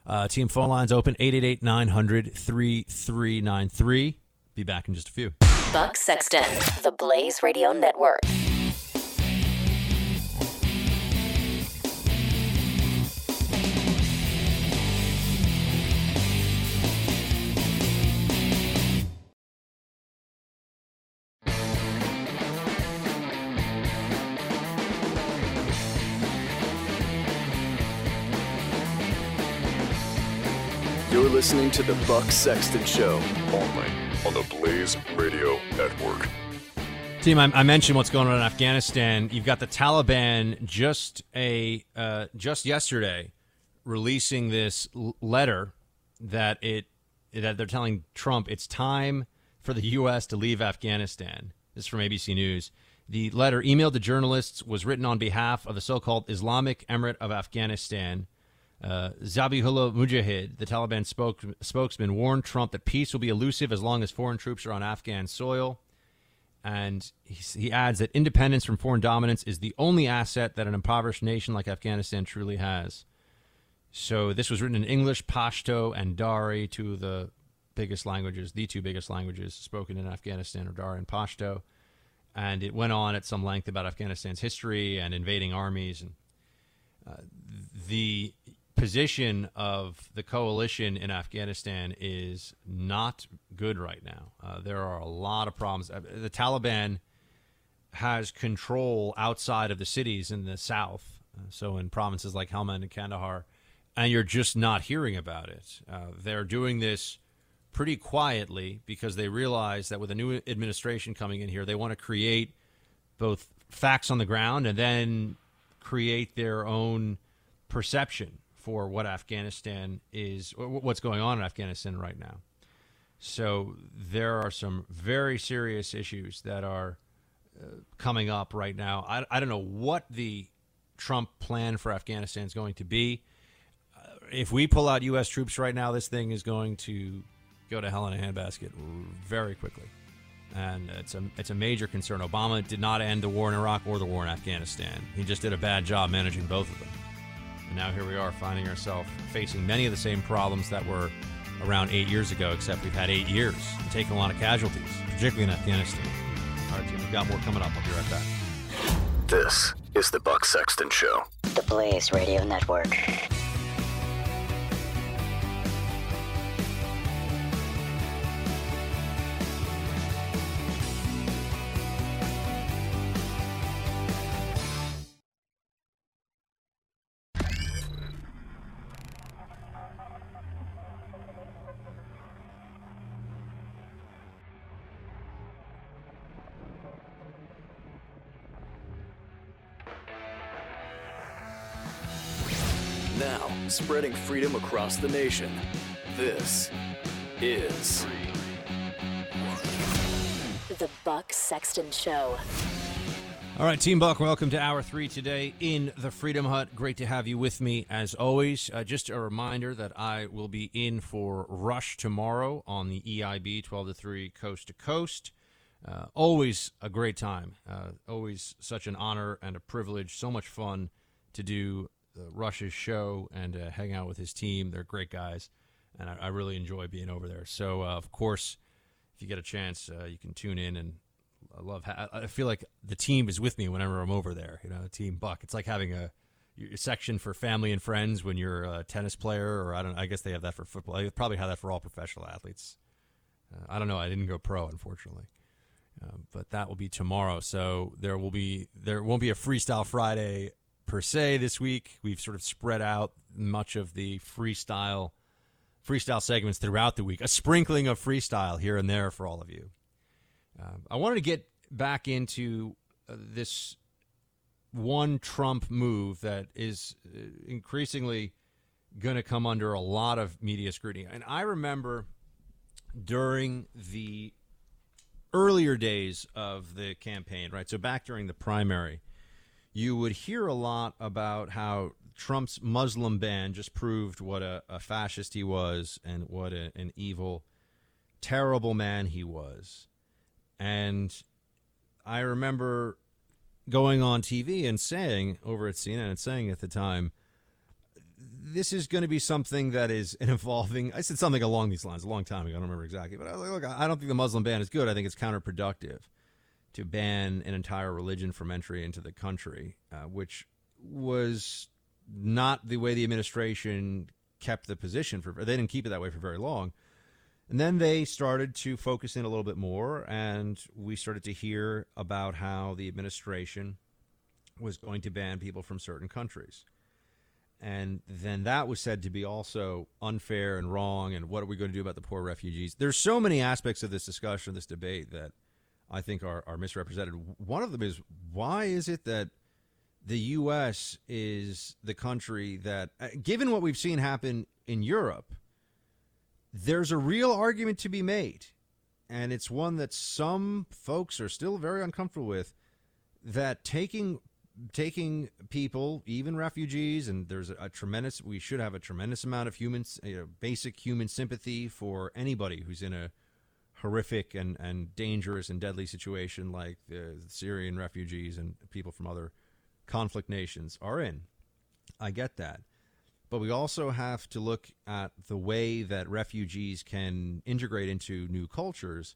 Uh, team phone lines open 888 900 3393. Be back in just a few. Buck Sexton, the Blaze Radio Network. Listening to the Buck Sexton Show. Only on the Blaze Radio Network. Team, I, I, mentioned what's going on in Afghanistan. You've got the Taliban just a uh, just yesterday releasing this l- letter that it that they're telling Trump it's time for the U.S. to leave Afghanistan. This is from ABC News. The letter, emailed to journalists, was written on behalf of the so-called Islamic Emirate of Afghanistan uh, Zabihullah Mujahid, the Taliban spoke, spokesman, warned Trump that peace will be elusive as long as foreign troops are on Afghan soil. And he, he adds that independence from foreign dominance is the only asset that an impoverished nation like Afghanistan truly has. So this was written in English, Pashto, and Dari, two of the biggest languages, the two biggest languages spoken in Afghanistan are Dari and Pashto. And it went on at some length about Afghanistan's history and invading armies. And uh, the position of the coalition in Afghanistan is not good right now. Uh, there are a lot of problems. Uh, the Taliban has control outside of the cities in the south, uh, so in provinces like Helmand and Kandahar, and you're just not hearing about it. Uh, they're doing this pretty quietly because they realize that with a new administration coming in here, they want to create both facts on the ground and then create their own perception for what Afghanistan is, what's going on in Afghanistan right now. So there are some very serious issues that are uh, coming up right now. I, I don't know what the Trump plan for Afghanistan is going to be. Uh, if we pull out U.S. troops right now, this thing is going to go to hell in a handbasket very quickly. And it's a, it's a major concern. Obama did not end the war in Iraq or the war in Afghanistan. He just did a bad job managing both of them. And now here we are finding ourselves facing many of the same problems that were around eight years ago, except we've had eight years and taken a lot of casualties, particularly in Afghanistan. All right, team, we've got more coming up. I'll be right back. This is the Buck Sexton Show. The Blaze Radio Network. Spreading freedom across the nation. This is The Buck Sexton Show. All right, Team Buck, welcome to Hour 3 today in the Freedom Hut. Great to have you with me as always. Uh, just a reminder that I will be in for Rush tomorrow on the EIB 12 to 3 Coast to Coast. Uh, always a great time. Uh, always such an honor and a privilege. So much fun to do uh, Rush's show and uh, hang out with his team. They're great guys, and I, I really enjoy being over there. So, uh, of course, if you get a chance, uh, you can tune in. And I love. Ha- I feel like the team is with me whenever I'm over there. You know, Team Buck. It's like having a, section for family and friends when you're a tennis player, or I don't. I guess they have that for football. They probably have that for all professional athletes. Uh, I don't know. I didn't go pro, unfortunately. Uh, but that will be tomorrow. So there will be there won't be a freestyle Friday per se this week. We've sort of spread out much of the freestyle freestyle segments throughout the week. A sprinkling of freestyle here and there for all of you. Uh, I wanted to get back into uh, this one Trump move that is uh, increasingly going to come under a lot of media scrutiny. And I remember during the earlier days of the campaign, right? So back during the primary, you would hear a lot about how Trump's Muslim ban just proved what a, a fascist he was and what a, an evil, terrible man he was. And I remember going on TV and saying over at CNN and saying at the time, this is going to be something that is an evolving. I said something along these lines a long time ago. I don't remember exactly, but I was like, look, I don't think the Muslim ban is good. I think it's counterproductive to ban an entire religion from entry into the country, uh, which was not the way the administration kept the position for. They didn't keep it that way for very long. And then they started to focus in a little bit more, and we started to hear about how the administration was going to ban people from certain countries. And then that was said to be also unfair and wrong. And what are we going to do about the poor refugees? There's so many aspects of this discussion, this debate, that I think are, are misrepresented. One of them is why is it that the U.S. is the country that, uh, given what we've seen happen in Europe, there's a real argument to be made, and it's one that some folks are still very uncomfortable with. That taking taking people, even refugees, and there's a, a tremendous. We should have a tremendous amount of human, you know, basic human sympathy for anybody who's in a horrific and, and dangerous and deadly situation like the Syrian refugees and people from other conflict nations are in. I get that. But we also have to look at the way that refugees can integrate into new cultures.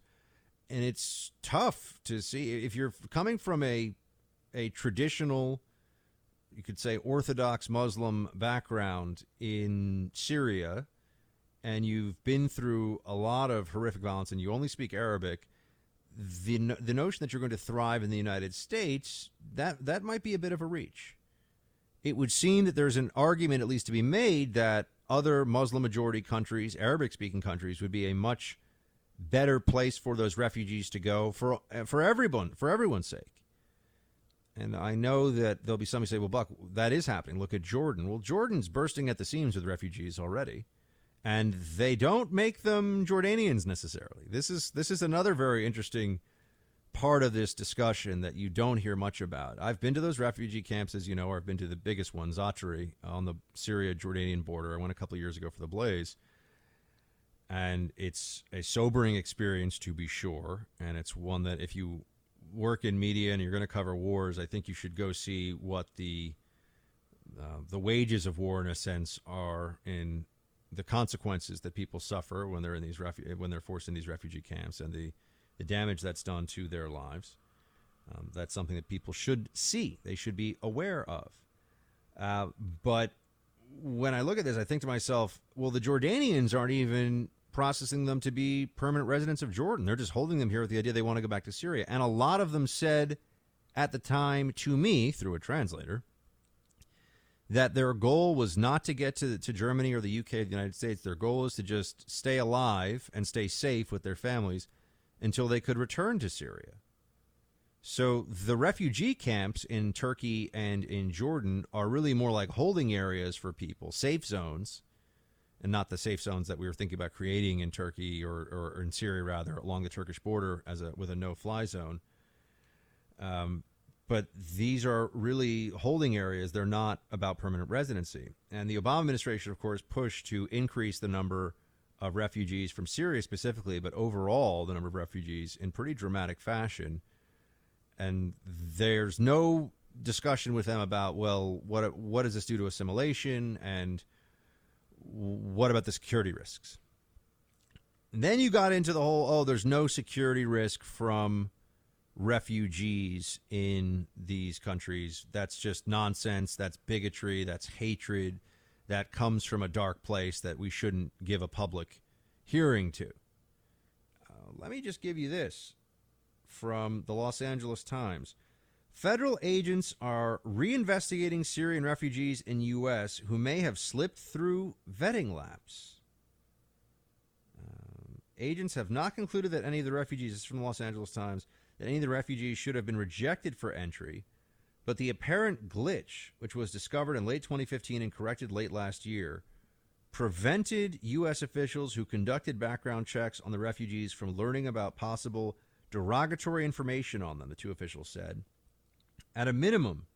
And it's tough to see if you're coming from a a traditional you could say orthodox Muslim background in Syria and you've been through a lot of horrific violence and you only speak Arabic, the the notion that you're going to thrive in the United States that that might be a bit of a reach. It would seem that there's an argument, at least to be made, that other Muslim majority countries, Arabic speaking countries, would be a much better place for those refugees to go for uh, for everyone for everyone's sake. And I know that there'll be somebody say, "Well, Buck, that is happening. Look at Jordan." Well, Jordan's bursting at the seams with refugees already, and they don't make them Jordanians necessarily. This is this is another very interesting part of this discussion that you don't hear much about. I've been to those refugee camps, as you know, or I've been to the biggest one, Zatari, on the Syria Jordanian border. I went a couple years ago for the Blaze. And it's a sobering experience to be sure. And it's one that if you work in media and you're going to cover wars, I think you should go see what the uh, the wages of war, in a sense, are in the consequences that people suffer when they're in these refu- when they're forced in these refugee camps and the the damage that's done to their lives. Um, that's something that people should see. They should be aware of. Uh, but when I look at this, I think to myself, well, the Jordanians aren't even processing them to be permanent residents of Jordan. They're just holding them here with the idea they want to go back to Syria. And a lot of them said at the time to me, through a translator, that their goal was not to get to, to Germany or the UK or the United States. Their goal is to just stay alive and stay safe with their families until they could return to Syria. So the refugee camps in Turkey and in Jordan are really more like holding areas for people, safe zones, and not the safe zones that we were thinking about creating in Turkey or, or, in Syria, rather, along the Turkish border as a with a no-fly zone. Um, but these are really holding areas. They're not about permanent residency. And the Obama administration, of course, pushed to increase the number of refugees from Syria specifically, but overall the number of refugees in pretty dramatic fashion. And there's no discussion with them about well, what what does this do to assimilation, and what about the security risks? And then you got into the whole oh, there's no security risk from refugees in these countries. That's just nonsense. That's bigotry. That's hatred that comes from a dark place that we shouldn't give a public hearing to. Uh, let me just give you this from the Los Angeles Times. Federal agents are reinvestigating Syrian refugees in U.S. who may have slipped through vetting lapse. Um, agents have not concluded that any of the refugees, this is from the Los Angeles Times, that any of the refugees should have been rejected for entry but the apparent glitch, which was discovered in late 2015 and corrected late last year, prevented U.S. officials who conducted background checks on the refugees from learning about possible derogatory information on them, the two officials said. At a minimum,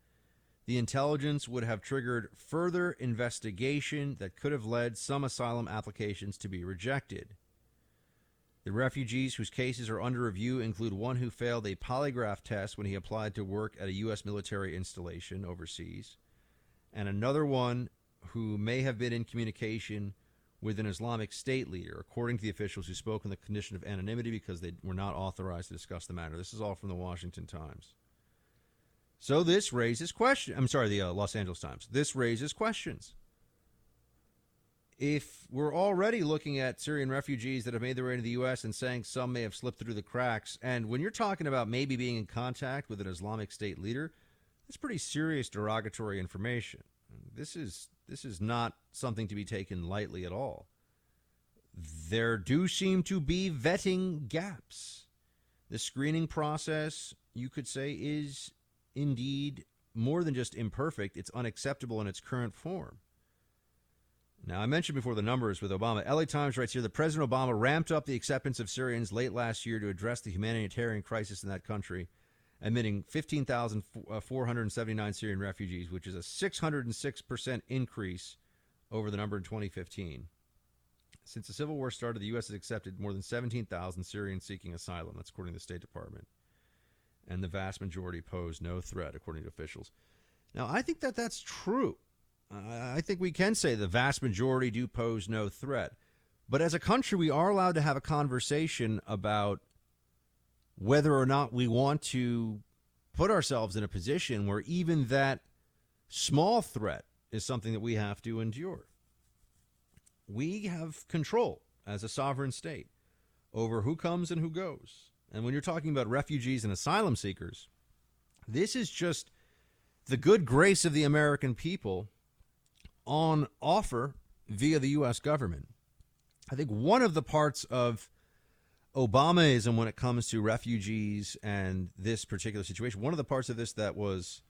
the intelligence would have triggered further investigation that could have led some asylum applications to be rejected. The refugees whose cases are under review include one who failed a polygraph test when he applied to work at a U.S. military installation overseas, and another one who may have been in communication with an Islamic State leader, according to the officials who spoke on the condition of anonymity because they were not authorized to discuss the matter. This is all from the Washington Times. So this raises questions. I'm sorry, the uh, Los Angeles Times. This raises questions if we're already looking at Syrian refugees that have made their way into the U.S. and saying some may have slipped through the cracks, and when you're talking about maybe being in contact with an Islamic State leader, that's pretty serious derogatory information. This is this is not something to be taken lightly at all. There do seem to be vetting gaps. The screening process, you could say, is indeed more than just imperfect, it's unacceptable in its current form. Now, I mentioned before the numbers with Obama. LA Times writes here that President Obama ramped up the acceptance of Syrians late last year to address the humanitarian crisis in that country, admitting 15,479 Syrian refugees, which is a 606% increase over the number in 2015. Since the civil war started, the U.S. has accepted more than 17,000 Syrians seeking asylum. That's according to the State Department. And the vast majority pose no threat, according to officials. Now, I think that that's true. I think we can say the vast majority do pose no threat. But as a country, we are allowed to have a conversation about whether or not we want to put ourselves in a position where even that small threat is something that we have to endure. We have control as a sovereign state over who comes and who goes. And when you're talking about refugees and asylum seekers, this is just the good grace of the American people on offer via the U.S. government. I think one of the parts of Obamaism when it comes to refugees and this particular situation, one of the parts of this that was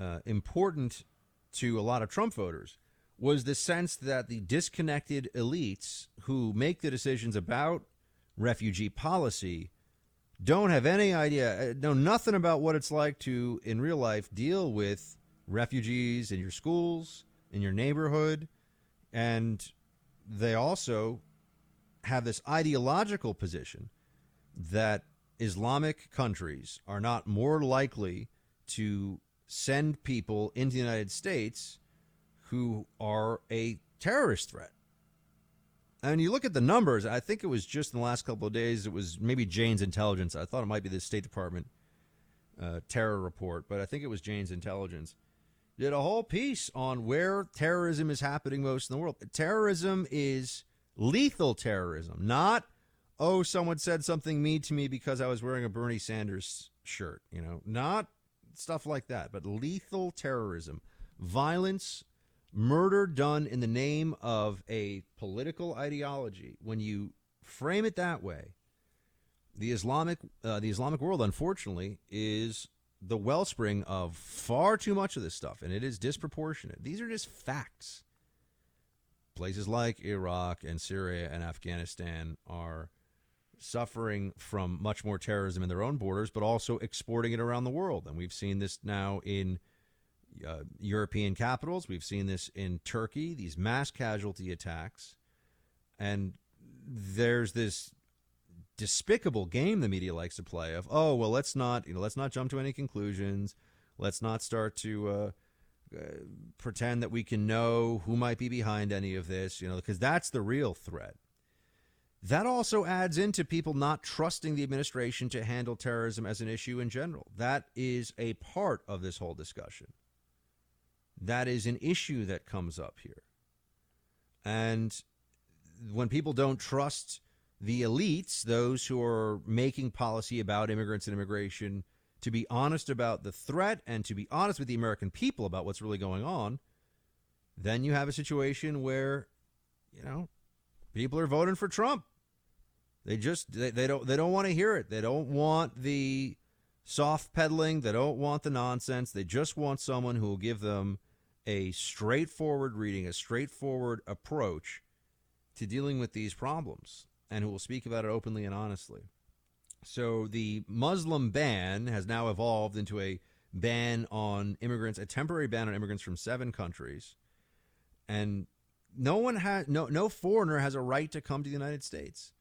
uh, important to a lot of Trump voters was the sense that the disconnected elites who make the decisions about refugee policy don't have any idea, uh, know nothing about what it's like to, in real life, deal with refugees in your schools, in your neighborhood. And they also have this ideological position that Islamic countries are not more likely to send people into the United States who are a terrorist threat. And you look at the numbers, I think it was just in the last couple of days, it was maybe Jane's Intelligence. I thought it might be the State Department uh, terror report, but I think it was Jane's Intelligence. Did a whole piece on where terrorism is happening most in the world. Terrorism is lethal terrorism, not, oh, someone said something mean to me because I was wearing a Bernie Sanders shirt, you know, not stuff like that, but lethal terrorism, violence, murder done in the name of a political ideology. When you frame it that way, the Islamic uh, the Islamic world, unfortunately, is the wellspring of far too much of this stuff, and it is disproportionate. These are just facts. Places like Iraq and Syria and Afghanistan are suffering from much more terrorism in their own borders, but also exporting it around the world. And we've seen this now in uh, European capitals. We've seen this in Turkey, these mass casualty attacks. And there's this despicable game the media likes to play of, oh, well, let's not, you know, let's not jump to any conclusions. Let's not start to uh, uh, pretend that we can know who might be behind any of this, you know, because that's the real threat. That also adds into people not trusting the administration to handle terrorism as an issue in general. That is a part of this whole discussion. That is an issue that comes up here. And when people don't trust the elites, those who are making policy about immigrants and immigration, to be honest about the threat and to be honest with the American people about what's really going on, then you have a situation where, you know, people are voting for Trump. They just they, they don't they don't want to hear it. They don't want the soft pedaling. They don't want the nonsense. They just want someone who will give them a straightforward reading, a straightforward approach to dealing with these problems, and who will speak about it openly and honestly. So the Muslim ban has now evolved into a ban on immigrants, a temporary ban on immigrants from seven countries, and no one has no no foreigner has a right to come to the United States.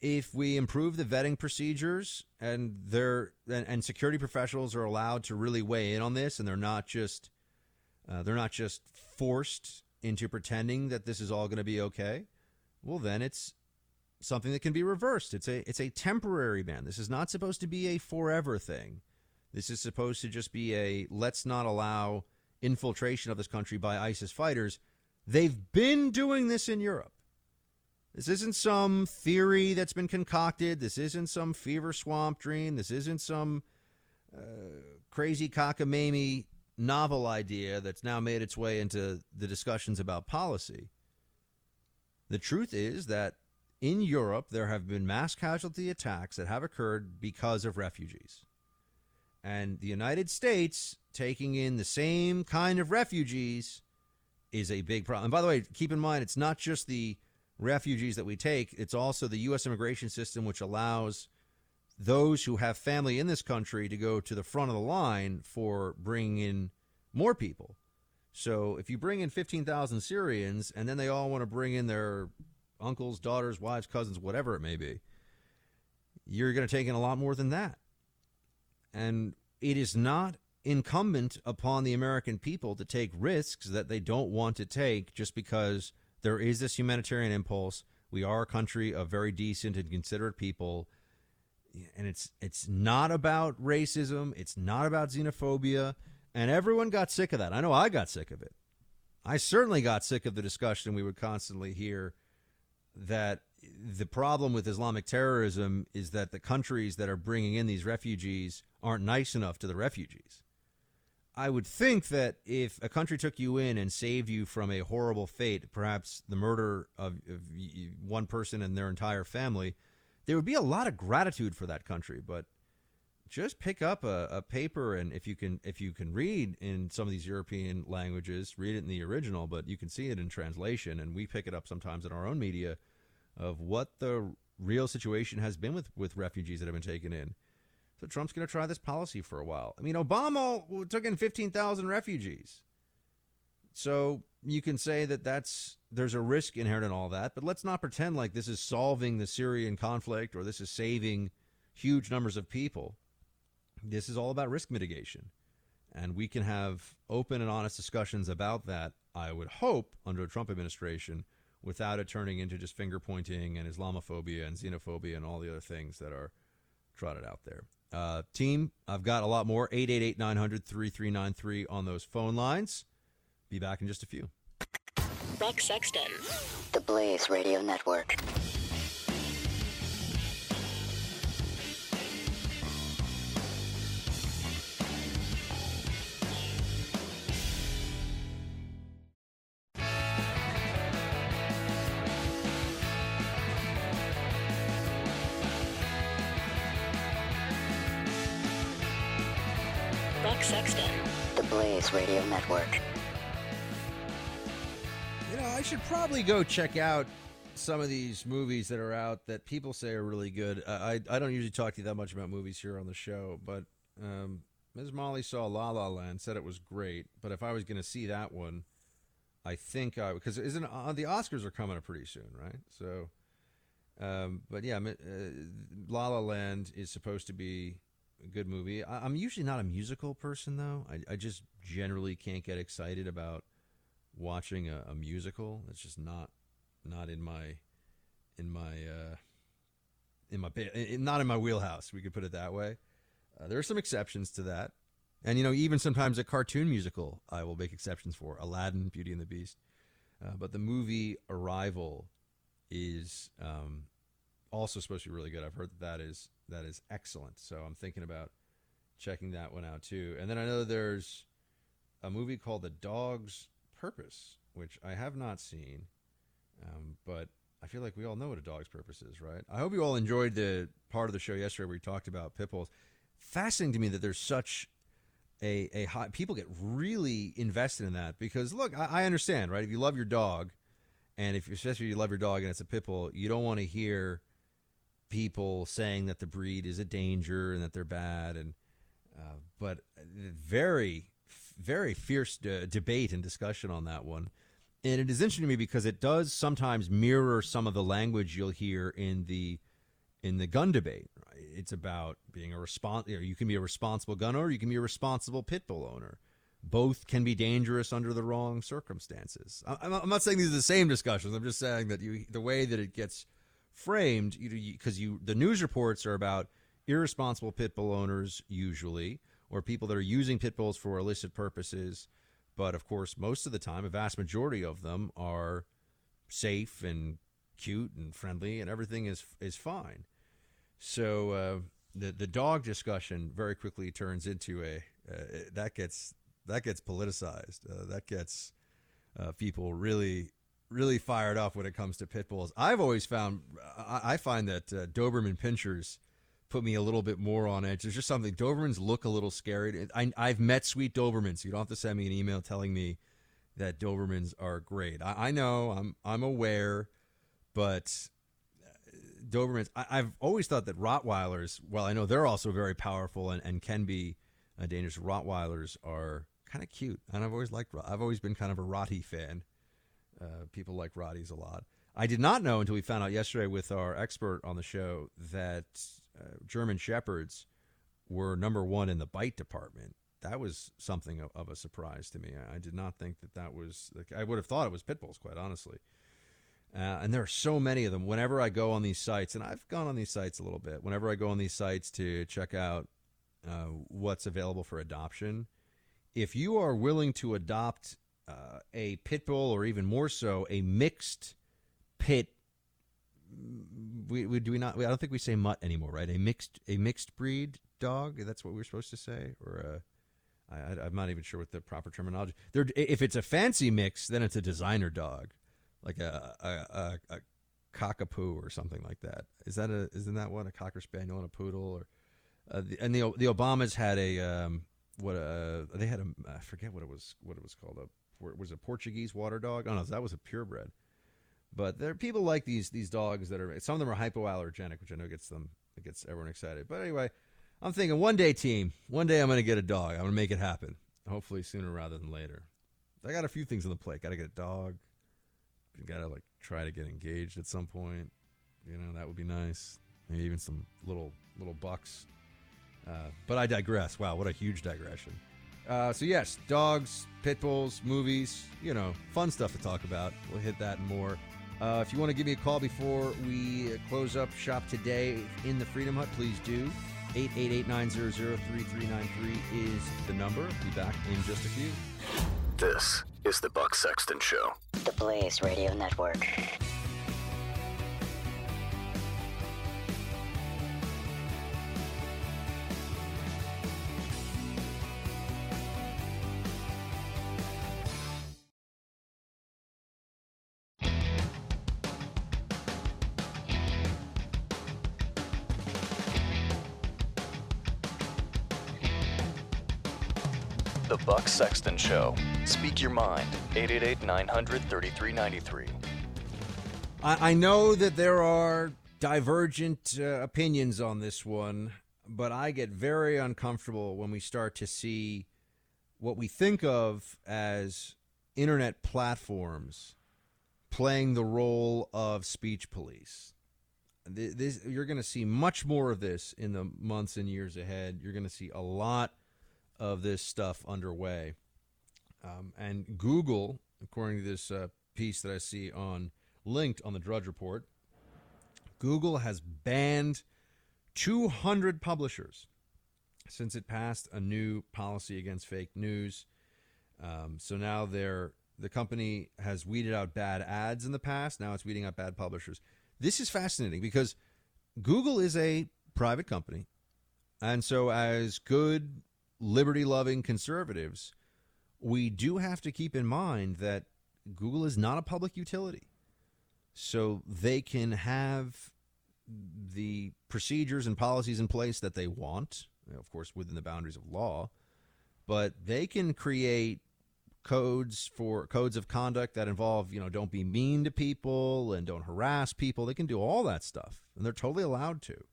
If we improve the vetting procedures and they're and, and security professionals are allowed to really weigh in on this, and they're not just uh, they're not just forced into pretending that this is all going to be okay. Well, then it's something that can be reversed. It's a it's a temporary ban. This is not supposed to be a forever thing. This is supposed to just be a let's not allow infiltration of this country by ISIS fighters. They've been doing this in Europe. This isn't some theory that's been concocted. This isn't some fever swamp dream. This isn't some uh, crazy cockamamie novel idea that's now made its way into the discussions about policy. The truth is that in Europe, there have been mass casualty attacks that have occurred because of refugees. And the United States taking in the same kind of refugees is a big problem. And by the way, keep in mind, it's not just the refugees that we take, it's also the U.S. immigration system, which allows those who have family in this country to go to the front of the line for bringing in more people. So if you bring in 15,000 Syrians and then they all want to bring in their uncles, daughters, wives, cousins, whatever it may be, you're going to take in a lot more than that. And it is not incumbent upon the American people to take risks that they don't want to take just because there is this humanitarian impulse. We are a country of very decent and considerate people. And it's it's not about racism, it's not about xenophobia, and everyone got sick of that. I know I got sick of it. I certainly got sick of the discussion we would constantly hear that the problem with Islamic terrorism is that the countries that are bringing in these refugees aren't nice enough to the refugees. I would think that if a country took you in and saved you from a horrible fate, perhaps the murder of, of one person and their entire family, there would be a lot of gratitude for that country. But just pick up a, a, paper and if you can if you can read in some of these European languages, read it in the original, but you can see it in translation, and we pick it up sometimes in our own media of what the real situation has been with with refugees that have been taken in. So Trump's going to try this policy for a while. I mean, Obama took in 15,000 refugees. So you can say that that's there's a risk inherent in all that, but let's not pretend like this is solving the Syrian conflict or this is saving huge numbers of people. This is all about risk mitigation. And we can have open and honest discussions about that, I would hope, under a Trump administration without it turning into just finger pointing and Islamophobia and xenophobia and all the other things that are trotted out there. Uh, team, I've got a lot more. 888 900 3393 on those phone lines. Be back in just a few. Buck Sexton, The Blaze Radio Network. Radio Network. You know, I should probably go check out some of these movies that are out that people say are really good. I I don't usually talk to you that much about movies here on the show, but um, Ms. Molly saw La La Land, said it was great. But if I was going to see that one, I think I because isn't uh, the Oscars are coming up pretty soon, right? So, um, but yeah, uh, La La Land is supposed to be a good movie. I, am usually not a musical person though. I, I just generally can't get excited about watching a, a musical. It's just not not in my in my uh, in my in, not in my wheelhouse. We could put it that way. Uh, there are some exceptions to that, and you know even sometimes a cartoon musical I will make exceptions for. Aladdin, Beauty and the Beast, uh, but the movie Arrival is um, also supposed to be really good. I've heard that that is that is excellent. So I'm thinking about checking that one out too. And then I know there's a movie called The Dog's Purpose, which I have not seen, um, but I feel like we all know what a dog's purpose is, right? I hope you all enjoyed the part of the show yesterday where we talked about pit bulls. Fascinating to me that there's such a a people get really invested in that because look, I, I understand, right? If you love your dog, and if especially if you love your dog and it's a pit bull, you don't want to hear people saying that the breed is a danger and that they're bad, and uh, but very very fierce de- debate and discussion on that one. And it is interesting to me because it does sometimes mirror some of the language you'll hear in the in the gun debate. Right? It's about being a respons- you, know, you can be a responsible gun owner, you can be a responsible pit bull owner. Both can be dangerous under the wrong circumstances. I'm not saying these are the same discussions. I'm just saying that you, the way that it gets framed because you, you, the news reports are about irresponsible pit bull owners usually or people that are using pit bulls for illicit purposes. But of course most of the time a vast majority of them are safe and cute and friendly and everything is is fine. So uh, the the dog discussion very quickly turns into a uh, that gets that gets politicized. Uh, that gets uh, people really really fired up when it comes to pit bulls. I've always found I find that uh, Doberman pinschers put me a little bit more on edge. There's just something Dobermans look a little scary. I, have met sweet Dobermans. You don't have to send me an email telling me that Dobermans are great. I, I know I'm I'm aware, but uh, Dobermans. I, have always thought that Rottweilers. Well, I know they're also very powerful and, and can be uh, dangerous. Rottweilers are kind of cute, and I've always liked. I've always been kind of a Rottie fan. Uh, people like Rotties a lot. I did not know until we found out yesterday with our expert on the show that uh, German Shepherds were number one in the bite department. That was something of, of a surprise to me. I, I, did not think that that was. Like, I would have thought it was pit bulls, quite honestly. Uh, and there are so many of them. Whenever I go on these sites, and I've gone on these sites a little bit. Whenever I go on these sites to check out uh, what's available for adoption, if you are willing to adopt uh, a pit bull, or even more so, a mixed pit. We, we do we not? I don't think we say mutt anymore, right? A mixed a mixed breed dog. That's what we are supposed to say, or a I, I, I'm not even sure what the proper terminology. They're, if it's a fancy mix, then it's a designer dog, like a a, a, a cockapoo or something like that. Is that a isn't that one a cocker spaniel and a poodle or? Uh, the, and the the Obamas had a um, what a they had a I forget what it was what it was called a was a Portuguese water dog. Oh no, that was a purebred. But there are people like these these dogs that are some of them are hypoallergenic, which I know gets them it gets everyone excited. But anyway, I'm thinking one day, team, one day I'm going to get a dog. I'm going to make it happen. Hopefully sooner rather than later. I got a few things on the plate. Got to get a dog. Got to like try to get engaged at some point. You know that would be nice. Maybe even some little little bucks. Uh, but I digress. Wow, what a huge digression. Uh, so yes, dogs, pit bulls, movies, you know, fun stuff to talk about. We'll hit that and more. Uh, if you want to give me a call before we close up shop today in the Freedom Hut, please do. 888-900-3393 is the number. Be back in just a few. This is the Buck Sexton Show. The Blaze Radio Network. Show. Speak your mind. 888 900 3393. I, I know that there are divergent uh, opinions on this one, but I get very uncomfortable when we start to see what we think of as internet platforms playing the role of speech police. This, you're going to see much more of this in the months and years ahead. You're going to see a lot of this stuff underway. Um, and Google, according to this uh, piece that I see on linked on the Drudge Report, Google has banned 200 publishers since it passed a new policy against fake news. Um, so now they're the company has weeded out bad ads in the past. Now it's weeding out bad publishers. This is fascinating because Google is a private company. And so, as good liberty loving conservatives, we do have to keep in mind that Google is not a public utility. So they can have the procedures and policies in place that they want, of course, within the boundaries of law, but they can create codes for codes of conduct that involve, you know, don't be mean to people and don't harass people. They can do all that stuff, and they're totally allowed to.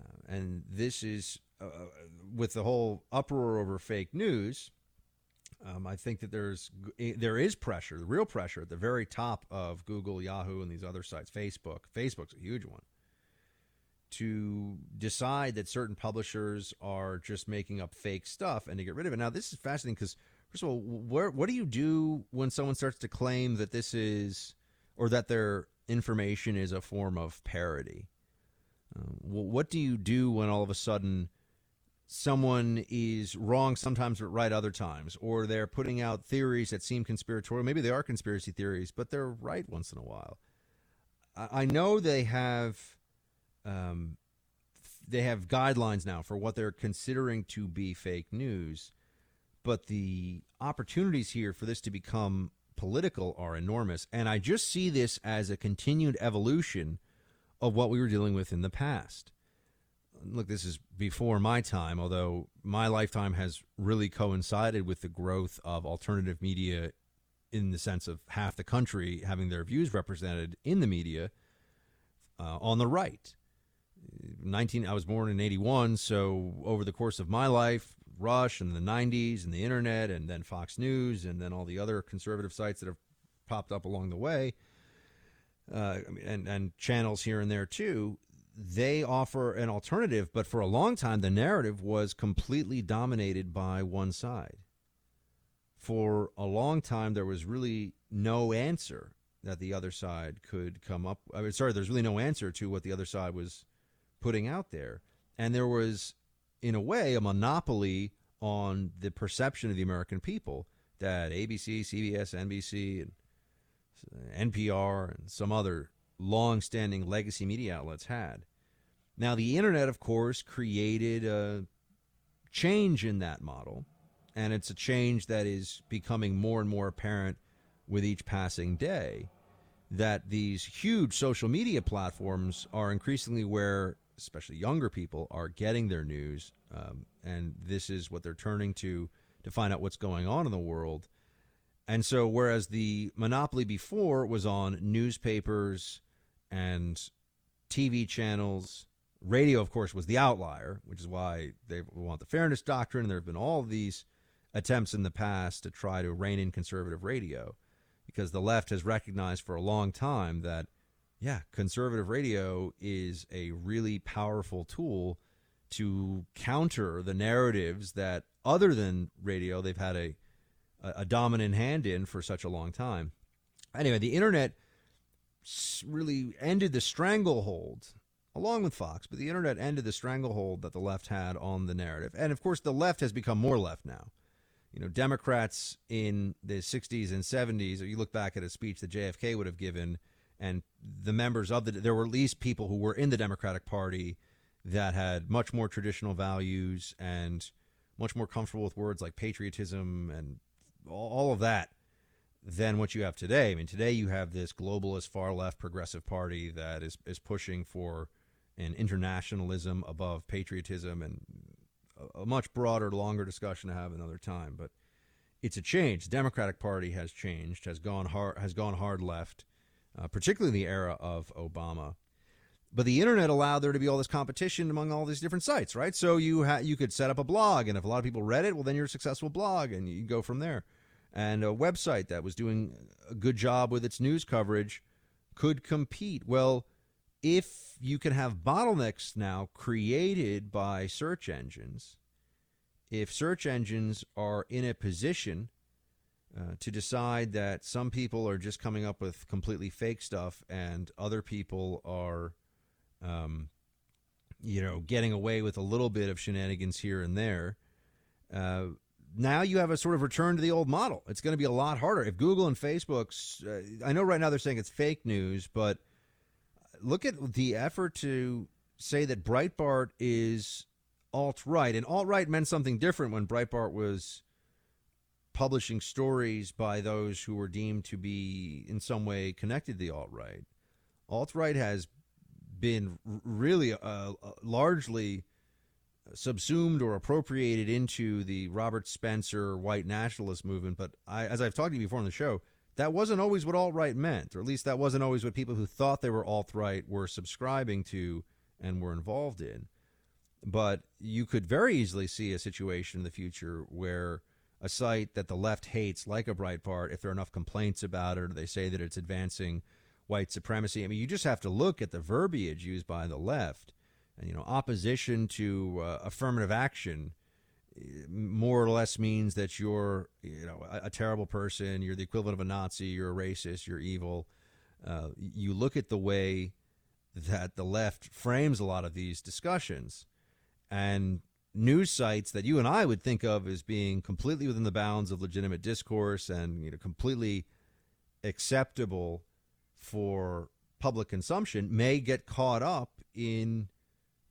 Uh, and this is uh, with the whole uproar over fake news, um, I think that there's there is pressure, the real pressure at the very top of Google, Yahoo, and these other sites. Facebook, Facebook's a huge one. To decide that certain publishers are just making up fake stuff and to get rid of it. Now, this is fascinating because first of all, where, what do you do when someone starts to claim that this is or that their information is a form of parody? Uh, what do you do when all of a sudden someone is wrong sometimes but right other times or they're putting out theories that seem conspiratorial. Maybe they are conspiracy theories but they're right once in a while. I, know they have um, they have guidelines now for what they're considering to be fake news but the opportunities here for this to become political are enormous. And i just see this as a continued evolution of what we were dealing with in the past look, this is before my time, although my lifetime has really coincided with the growth of alternative media in the sense of half the country having their views represented in the media uh, on the right. 19 I was born in 81, so over the course of my life, Rush and the 90s and the internet and then Fox News and then all the other conservative sites that have popped up along the way uh, and and channels here and there too they offer an alternative, but for a long time, the narrative was completely dominated by one side. For a long time, there was really no answer that the other side could come up. I mean, sorry, there's really no answer to what the other side was putting out there, and there was, in a way, a monopoly on the perception of the American people that ABC, CBS, NBC, and NPR, and some other long-standing legacy media outlets had. Now, the internet, of course, created a change in that model, and it's a change that is becoming more and more apparent with each passing day. That these huge social media platforms are increasingly where, especially younger people, are getting their news, um, and this is what they're turning to to find out what's going on in the world. And so, whereas the monopoly before was on newspapers and TV channels, radio, of course, was the outlier, which is why they want the fairness doctrine. And there have been all these attempts in the past to try to rein in conservative radio because the left has recognized for a long time that, yeah, conservative radio is a really powerful tool to counter the narratives that, other than radio, they've had a, a dominant hand in for such a long time. Anyway, the internet really ended the stranglehold along with Fox, but the internet ended the stranglehold that the left had on the narrative. And of course, the left has become more left now. You know, Democrats in the 60s and 70s, or you look back at a speech that JFK would have given, and the members of the, there were at least people who were in the Democratic Party that had much more traditional values and much more comfortable with words like patriotism and all of that than what you have today. I mean, today you have this globalist, far left, progressive party that is, is pushing for an internationalism above patriotism and a, a much broader, longer discussion to have another time. But it's a change. The Democratic Party has changed, has gone hard, has gone hard left, uh, particularly in the era of Obama. But the internet allowed there to be all this competition among all these different sites, right? So you ha- you could set up a blog, and if a lot of people read it, well, then you're a successful blog, and you go from there. And a website that was doing a good job with its news coverage could compete. Well, if you can have bottlenecks now created by search engines, if search engines are in a position uh, to decide that some people are just coming up with completely fake stuff and other people are, um, you know, getting away with a little bit of shenanigans here and there, uh, now you have a sort of return to the old model. It's going to be a lot harder. If Google and Facebook's, uh, I know right now they're saying it's fake news, but look at the effort to say that Breitbart is alt right. And alt right meant something different when Breitbart was publishing stories by those who were deemed to be in some way connected to the alt right. Alt right has been really uh, uh, largely subsumed or appropriated into the Robert Spencer white nationalist movement. But I, as I've talked to you before on the show, that wasn't always what alt right meant, or at least that wasn't always what people who thought they were alt right were subscribing to and were involved in. But you could very easily see a situation in the future where a site that the left hates, like a Breitbart, if there are enough complaints about it, or they say that it's advancing white supremacy. I mean, you just have to look at the verbiage used by the left, you know, opposition to uh, affirmative action more or less means that you're you know a, a, terrible person you're the equivalent of a nazi you're a racist you're evil. Uh, you look at the way that the left frames a lot of these discussions. And news sites that you and I would think of as being completely within the bounds of legitimate discourse and you know completely acceptable for public consumption may get caught up in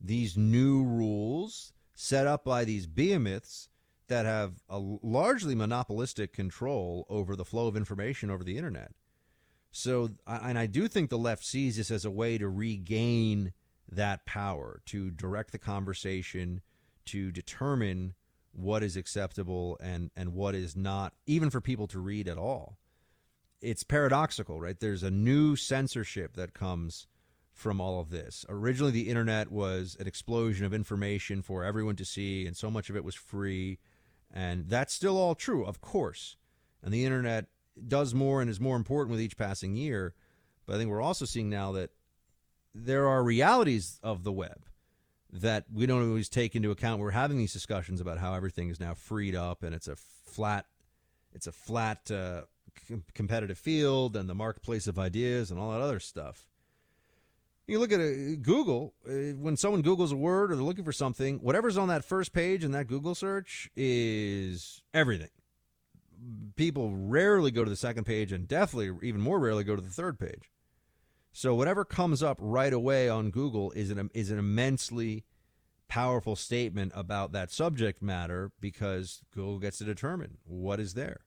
these new rules set up by these behemoths that have a largely monopolistic control over the flow of information over the internet. So, and I do think the left sees this as a way to regain that power, to direct the conversation, to determine what is acceptable and, and what is not, even for people to read at all. It's paradoxical, right? There's a new censorship that comes from all of this. Originally, the internet was an explosion of information for everyone to see, and so much of it was free. And that's still all true, of course. And the internet does more and is more important with each passing year. But I think we're also seeing now that there are realities of the web that we don't always take into account. We're having these discussions about how everything is now freed up and it's a flat, it's a flat uh, competitive field and the marketplace of ideas and all that other stuff. You look at a, uh, Google, uh, when someone Googles a word or they're looking for something, whatever's on that first page in that Google search is everything. People rarely go to the second page and definitely, even more rarely, go to the third page. So whatever comes up right away on Google is an, is an immensely powerful statement about that subject matter because Google gets to determine what is there.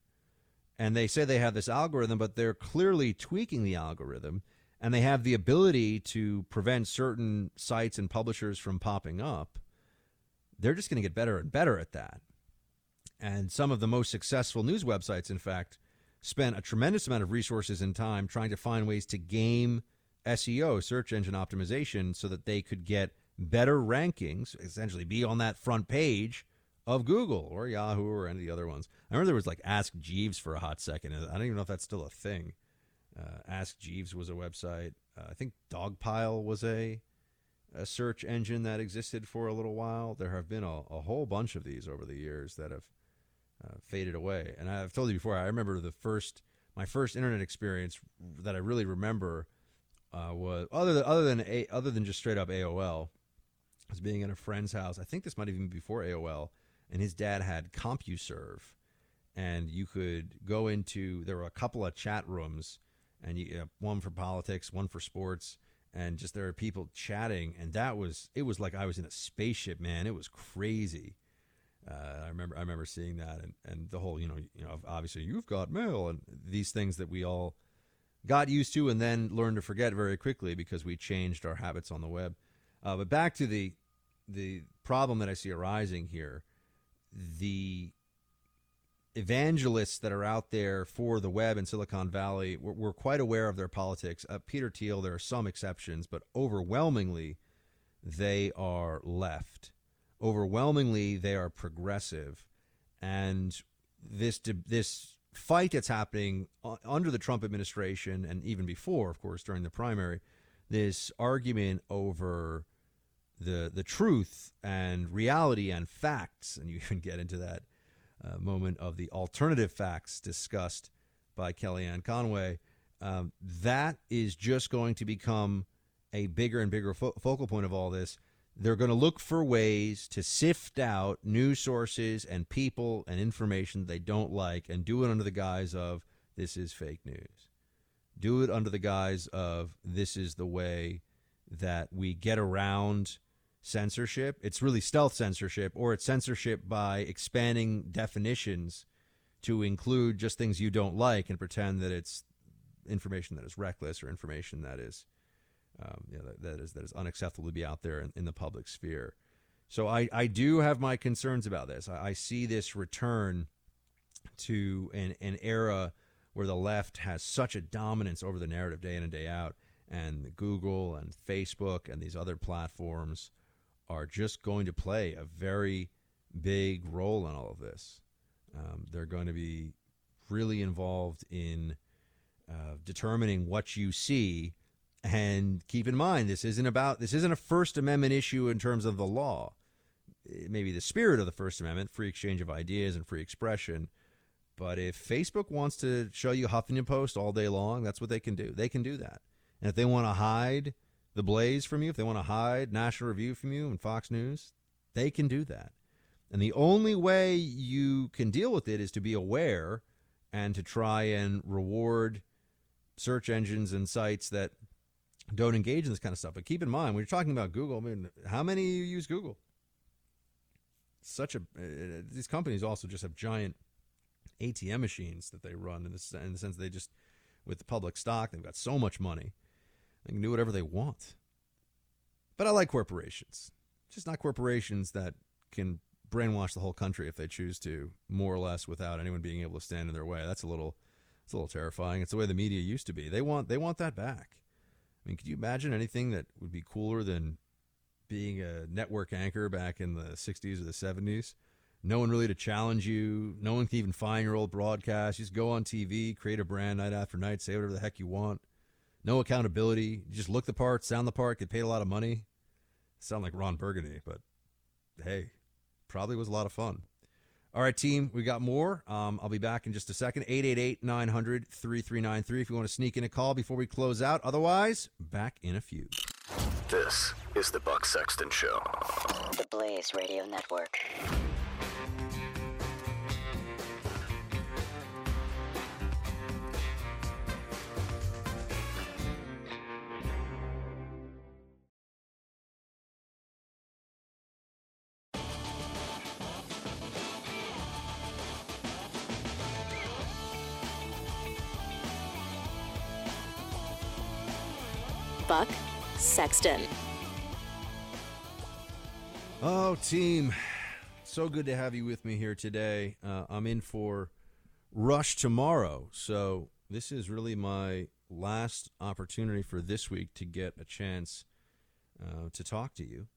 And they say they have this algorithm, but they're clearly tweaking the algorithm and they have the ability to prevent certain sites and publishers from popping up. They're just going to get better and better at that. And some of the most successful news websites, in fact, spent a tremendous amount of resources and time trying to find ways to game SEO, search engine optimization, so that they could get better rankings, essentially be on that front page of Google or Yahoo or any of the other ones. I remember there was like Ask Jeeves for a hot second. I don't even know if that's still a thing. Uh, Ask Jeeves was a website. Uh, I think Dogpile was a a search engine that existed for a little while. There have been a, a whole bunch of these over the years that have uh, faded away. And I've told you before, I remember the first my first internet experience that I really remember uh, was other than other than a, other than just straight up AOL was being in a friend's house. I think this might even be before AOL, and his dad had CompuServe, and you could go into there were a couple of chat rooms, and you uh, one for politics, one for sports, and just there are people chatting, and that was it was like I was in a spaceship, man. It was crazy. Uh, I remember I remember seeing that, and, and the whole you know you know obviously you've got mail and these things that we all got used to and then learned to forget very quickly because we changed our habits on the web. Uh, but back to the the problem that I see arising here, the evangelists that are out there for the web in Silicon Valley, we're, we're quite aware of their politics. Uh, Peter Thiel, there are some exceptions, but overwhelmingly, they are left. Overwhelmingly, they are progressive, and this this fight that's happening under the Trump administration and even before, of course, during the primary, this argument over the the truth and reality and facts, and you *laughs* even get into that uh, moment of the alternative facts discussed by Kellyanne Conway. Um, that is just going to become a bigger and bigger fo- focal point of all this. They're going to look for ways to sift out news sources and people and information they don't like and do it under the guise of this is fake news. Do it under the guise of this is the way that we get around censorship. It's really stealth censorship, or it's censorship by expanding definitions to include just things you don't like and pretend that it's information that is reckless or information that is um, you know, that, that is that is unacceptable to be out there in, in the public sphere. So I, I do have my concerns about this. I, I see this return to an, an era where the left has such a dominance over the narrative day in and day out, and Google and Facebook and these other platforms are just going to play a very big role in all of this. Um, they're going to be really involved in uh, determining what you see. And keep in mind, this isn't about this isn't a First Amendment issue in terms of the law. It may be the spirit of the First Amendment, free exchange of ideas and free expression. But if Facebook wants to show you Huffington Post all day long, that's what they can do. They can do that. And if they want to hide the Blaze from you, if they want to hide National Review from you and Fox News, they can do that. And the only way you can deal with it is to be aware and to try and reward search engines and sites that don't engage in this kind of stuff. But keep in mind, when you're talking about Google, I mean, how many of you use Google? Such a uh, these companies also just have giant ATM machines that they run in, this, in the sense they just with the public stock they've got so much money they can do whatever they want. But I like corporations, just not corporations that can brainwash the whole country if they choose to, more or less, without anyone being able to stand in their way. That's a little, it's a little terrifying. It's the way the media used to be. They want, they want that back. I mean, could you imagine anything that would be cooler than being a network anchor back in the '60s or the '70s? No one really to challenge you. No one can even find your old broadcast. You just go on TV, create a brand night after night, say whatever the heck you want no accountability. You just look the part, sound the part, get paid a lot of money. Sound like Ron Burgundy, but hey, probably was a lot of fun. All right, team, we got more. Um, I'll be back in just a second. 888 900 3393 if you want to sneak in a call before we close out. Otherwise, back in a few. This is the Buck Sexton Show. The Blaze Radio Network. Sexton. Oh, team. So good to have you with me here today. Uh, I'm in for Rush tomorrow. So, this is really my last opportunity for this week to get a chance uh, to talk to you.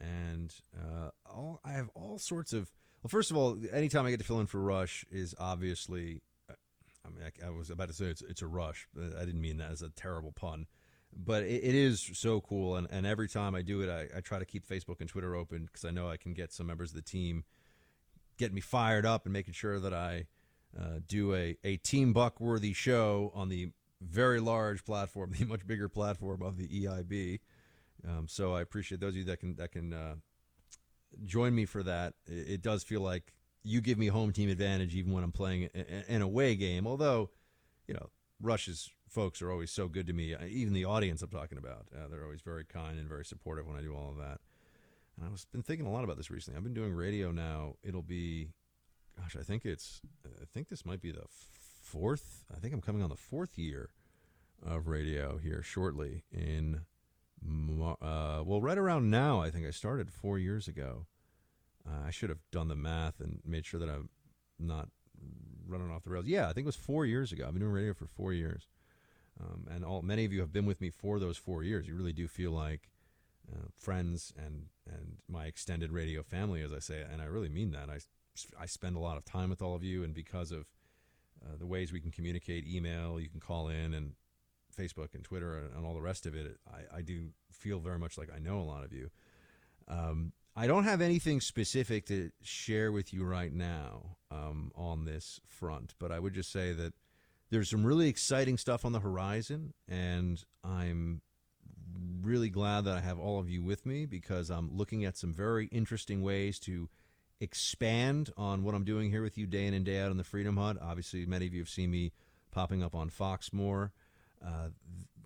And uh, all, I have all sorts of. Well, first of all, anytime I get to fill in for Rush is obviously. uh, I mean, I, I was about to say it's, it's a rush, I didn't mean that as a terrible pun but it, it is so cool and, and every time i do it I, I try to keep facebook and twitter open because i know i can get some members of the team getting me fired up and making sure that i uh, do a, a team buck worthy show on the very large platform *laughs* the much bigger platform of the eib um, so i appreciate those of you that can that can uh, join me for that. It, it does feel like you give me home team advantage even when i'm playing an away game although you know rush's folks are always so good to me. Uh, Even the audience I'm talking about, uh, they're always very kind and very supportive when I do all of that. And I've been thinking a lot about this recently. I've been doing radio now. It'll be, gosh, I think it's, I think this might be the fourth. I think I'm coming on the fourth year of radio here shortly. In, uh, well, right around now. I think I started four years ago. Uh, I should have done the math and made sure that I'm not running off the rails. Yeah, I think it was four years ago. I've been doing radio for four years. Um, and all many of you have been with me for those four years. You really do feel like uh, friends and and my extended radio family, as I say, and I really mean that. I I spend a lot of time with all of you, and because of uh, the ways we can communicate, email, you can call in, and Facebook and Twitter and, and all the rest of it, I, I do feel very much like I know a lot of you. Um, I don't have anything specific to share with you right now um, on this front, but I would just say that there's some really exciting stuff on the horizon, and I'm really glad that I have all of you with me because I'm looking at some very interesting ways to expand on what I'm doing here with you day in and day out in the Freedom Hut. Obviously, many of you have seen me popping up on Fox more. Uh,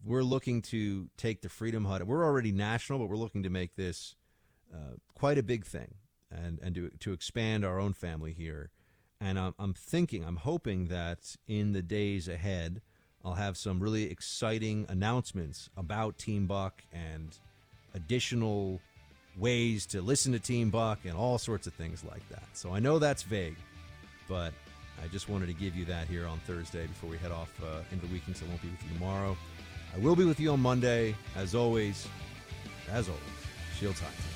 we're looking to take the Freedom Hut. We're already national, but we're looking to make this uh, quite a big thing and and to to expand our own family here. And I'm, I'm thinking, I'm hoping that in the days ahead, I'll have some really exciting announcements about Team Buck and additional ways to listen to Team Buck and all sorts of things like that. So I know that's vague, but I just wanted to give you that here on Thursday before we head off uh, into the weekend. So I won't be with you tomorrow. I will be with you on Monday, as always. As always, Shield High.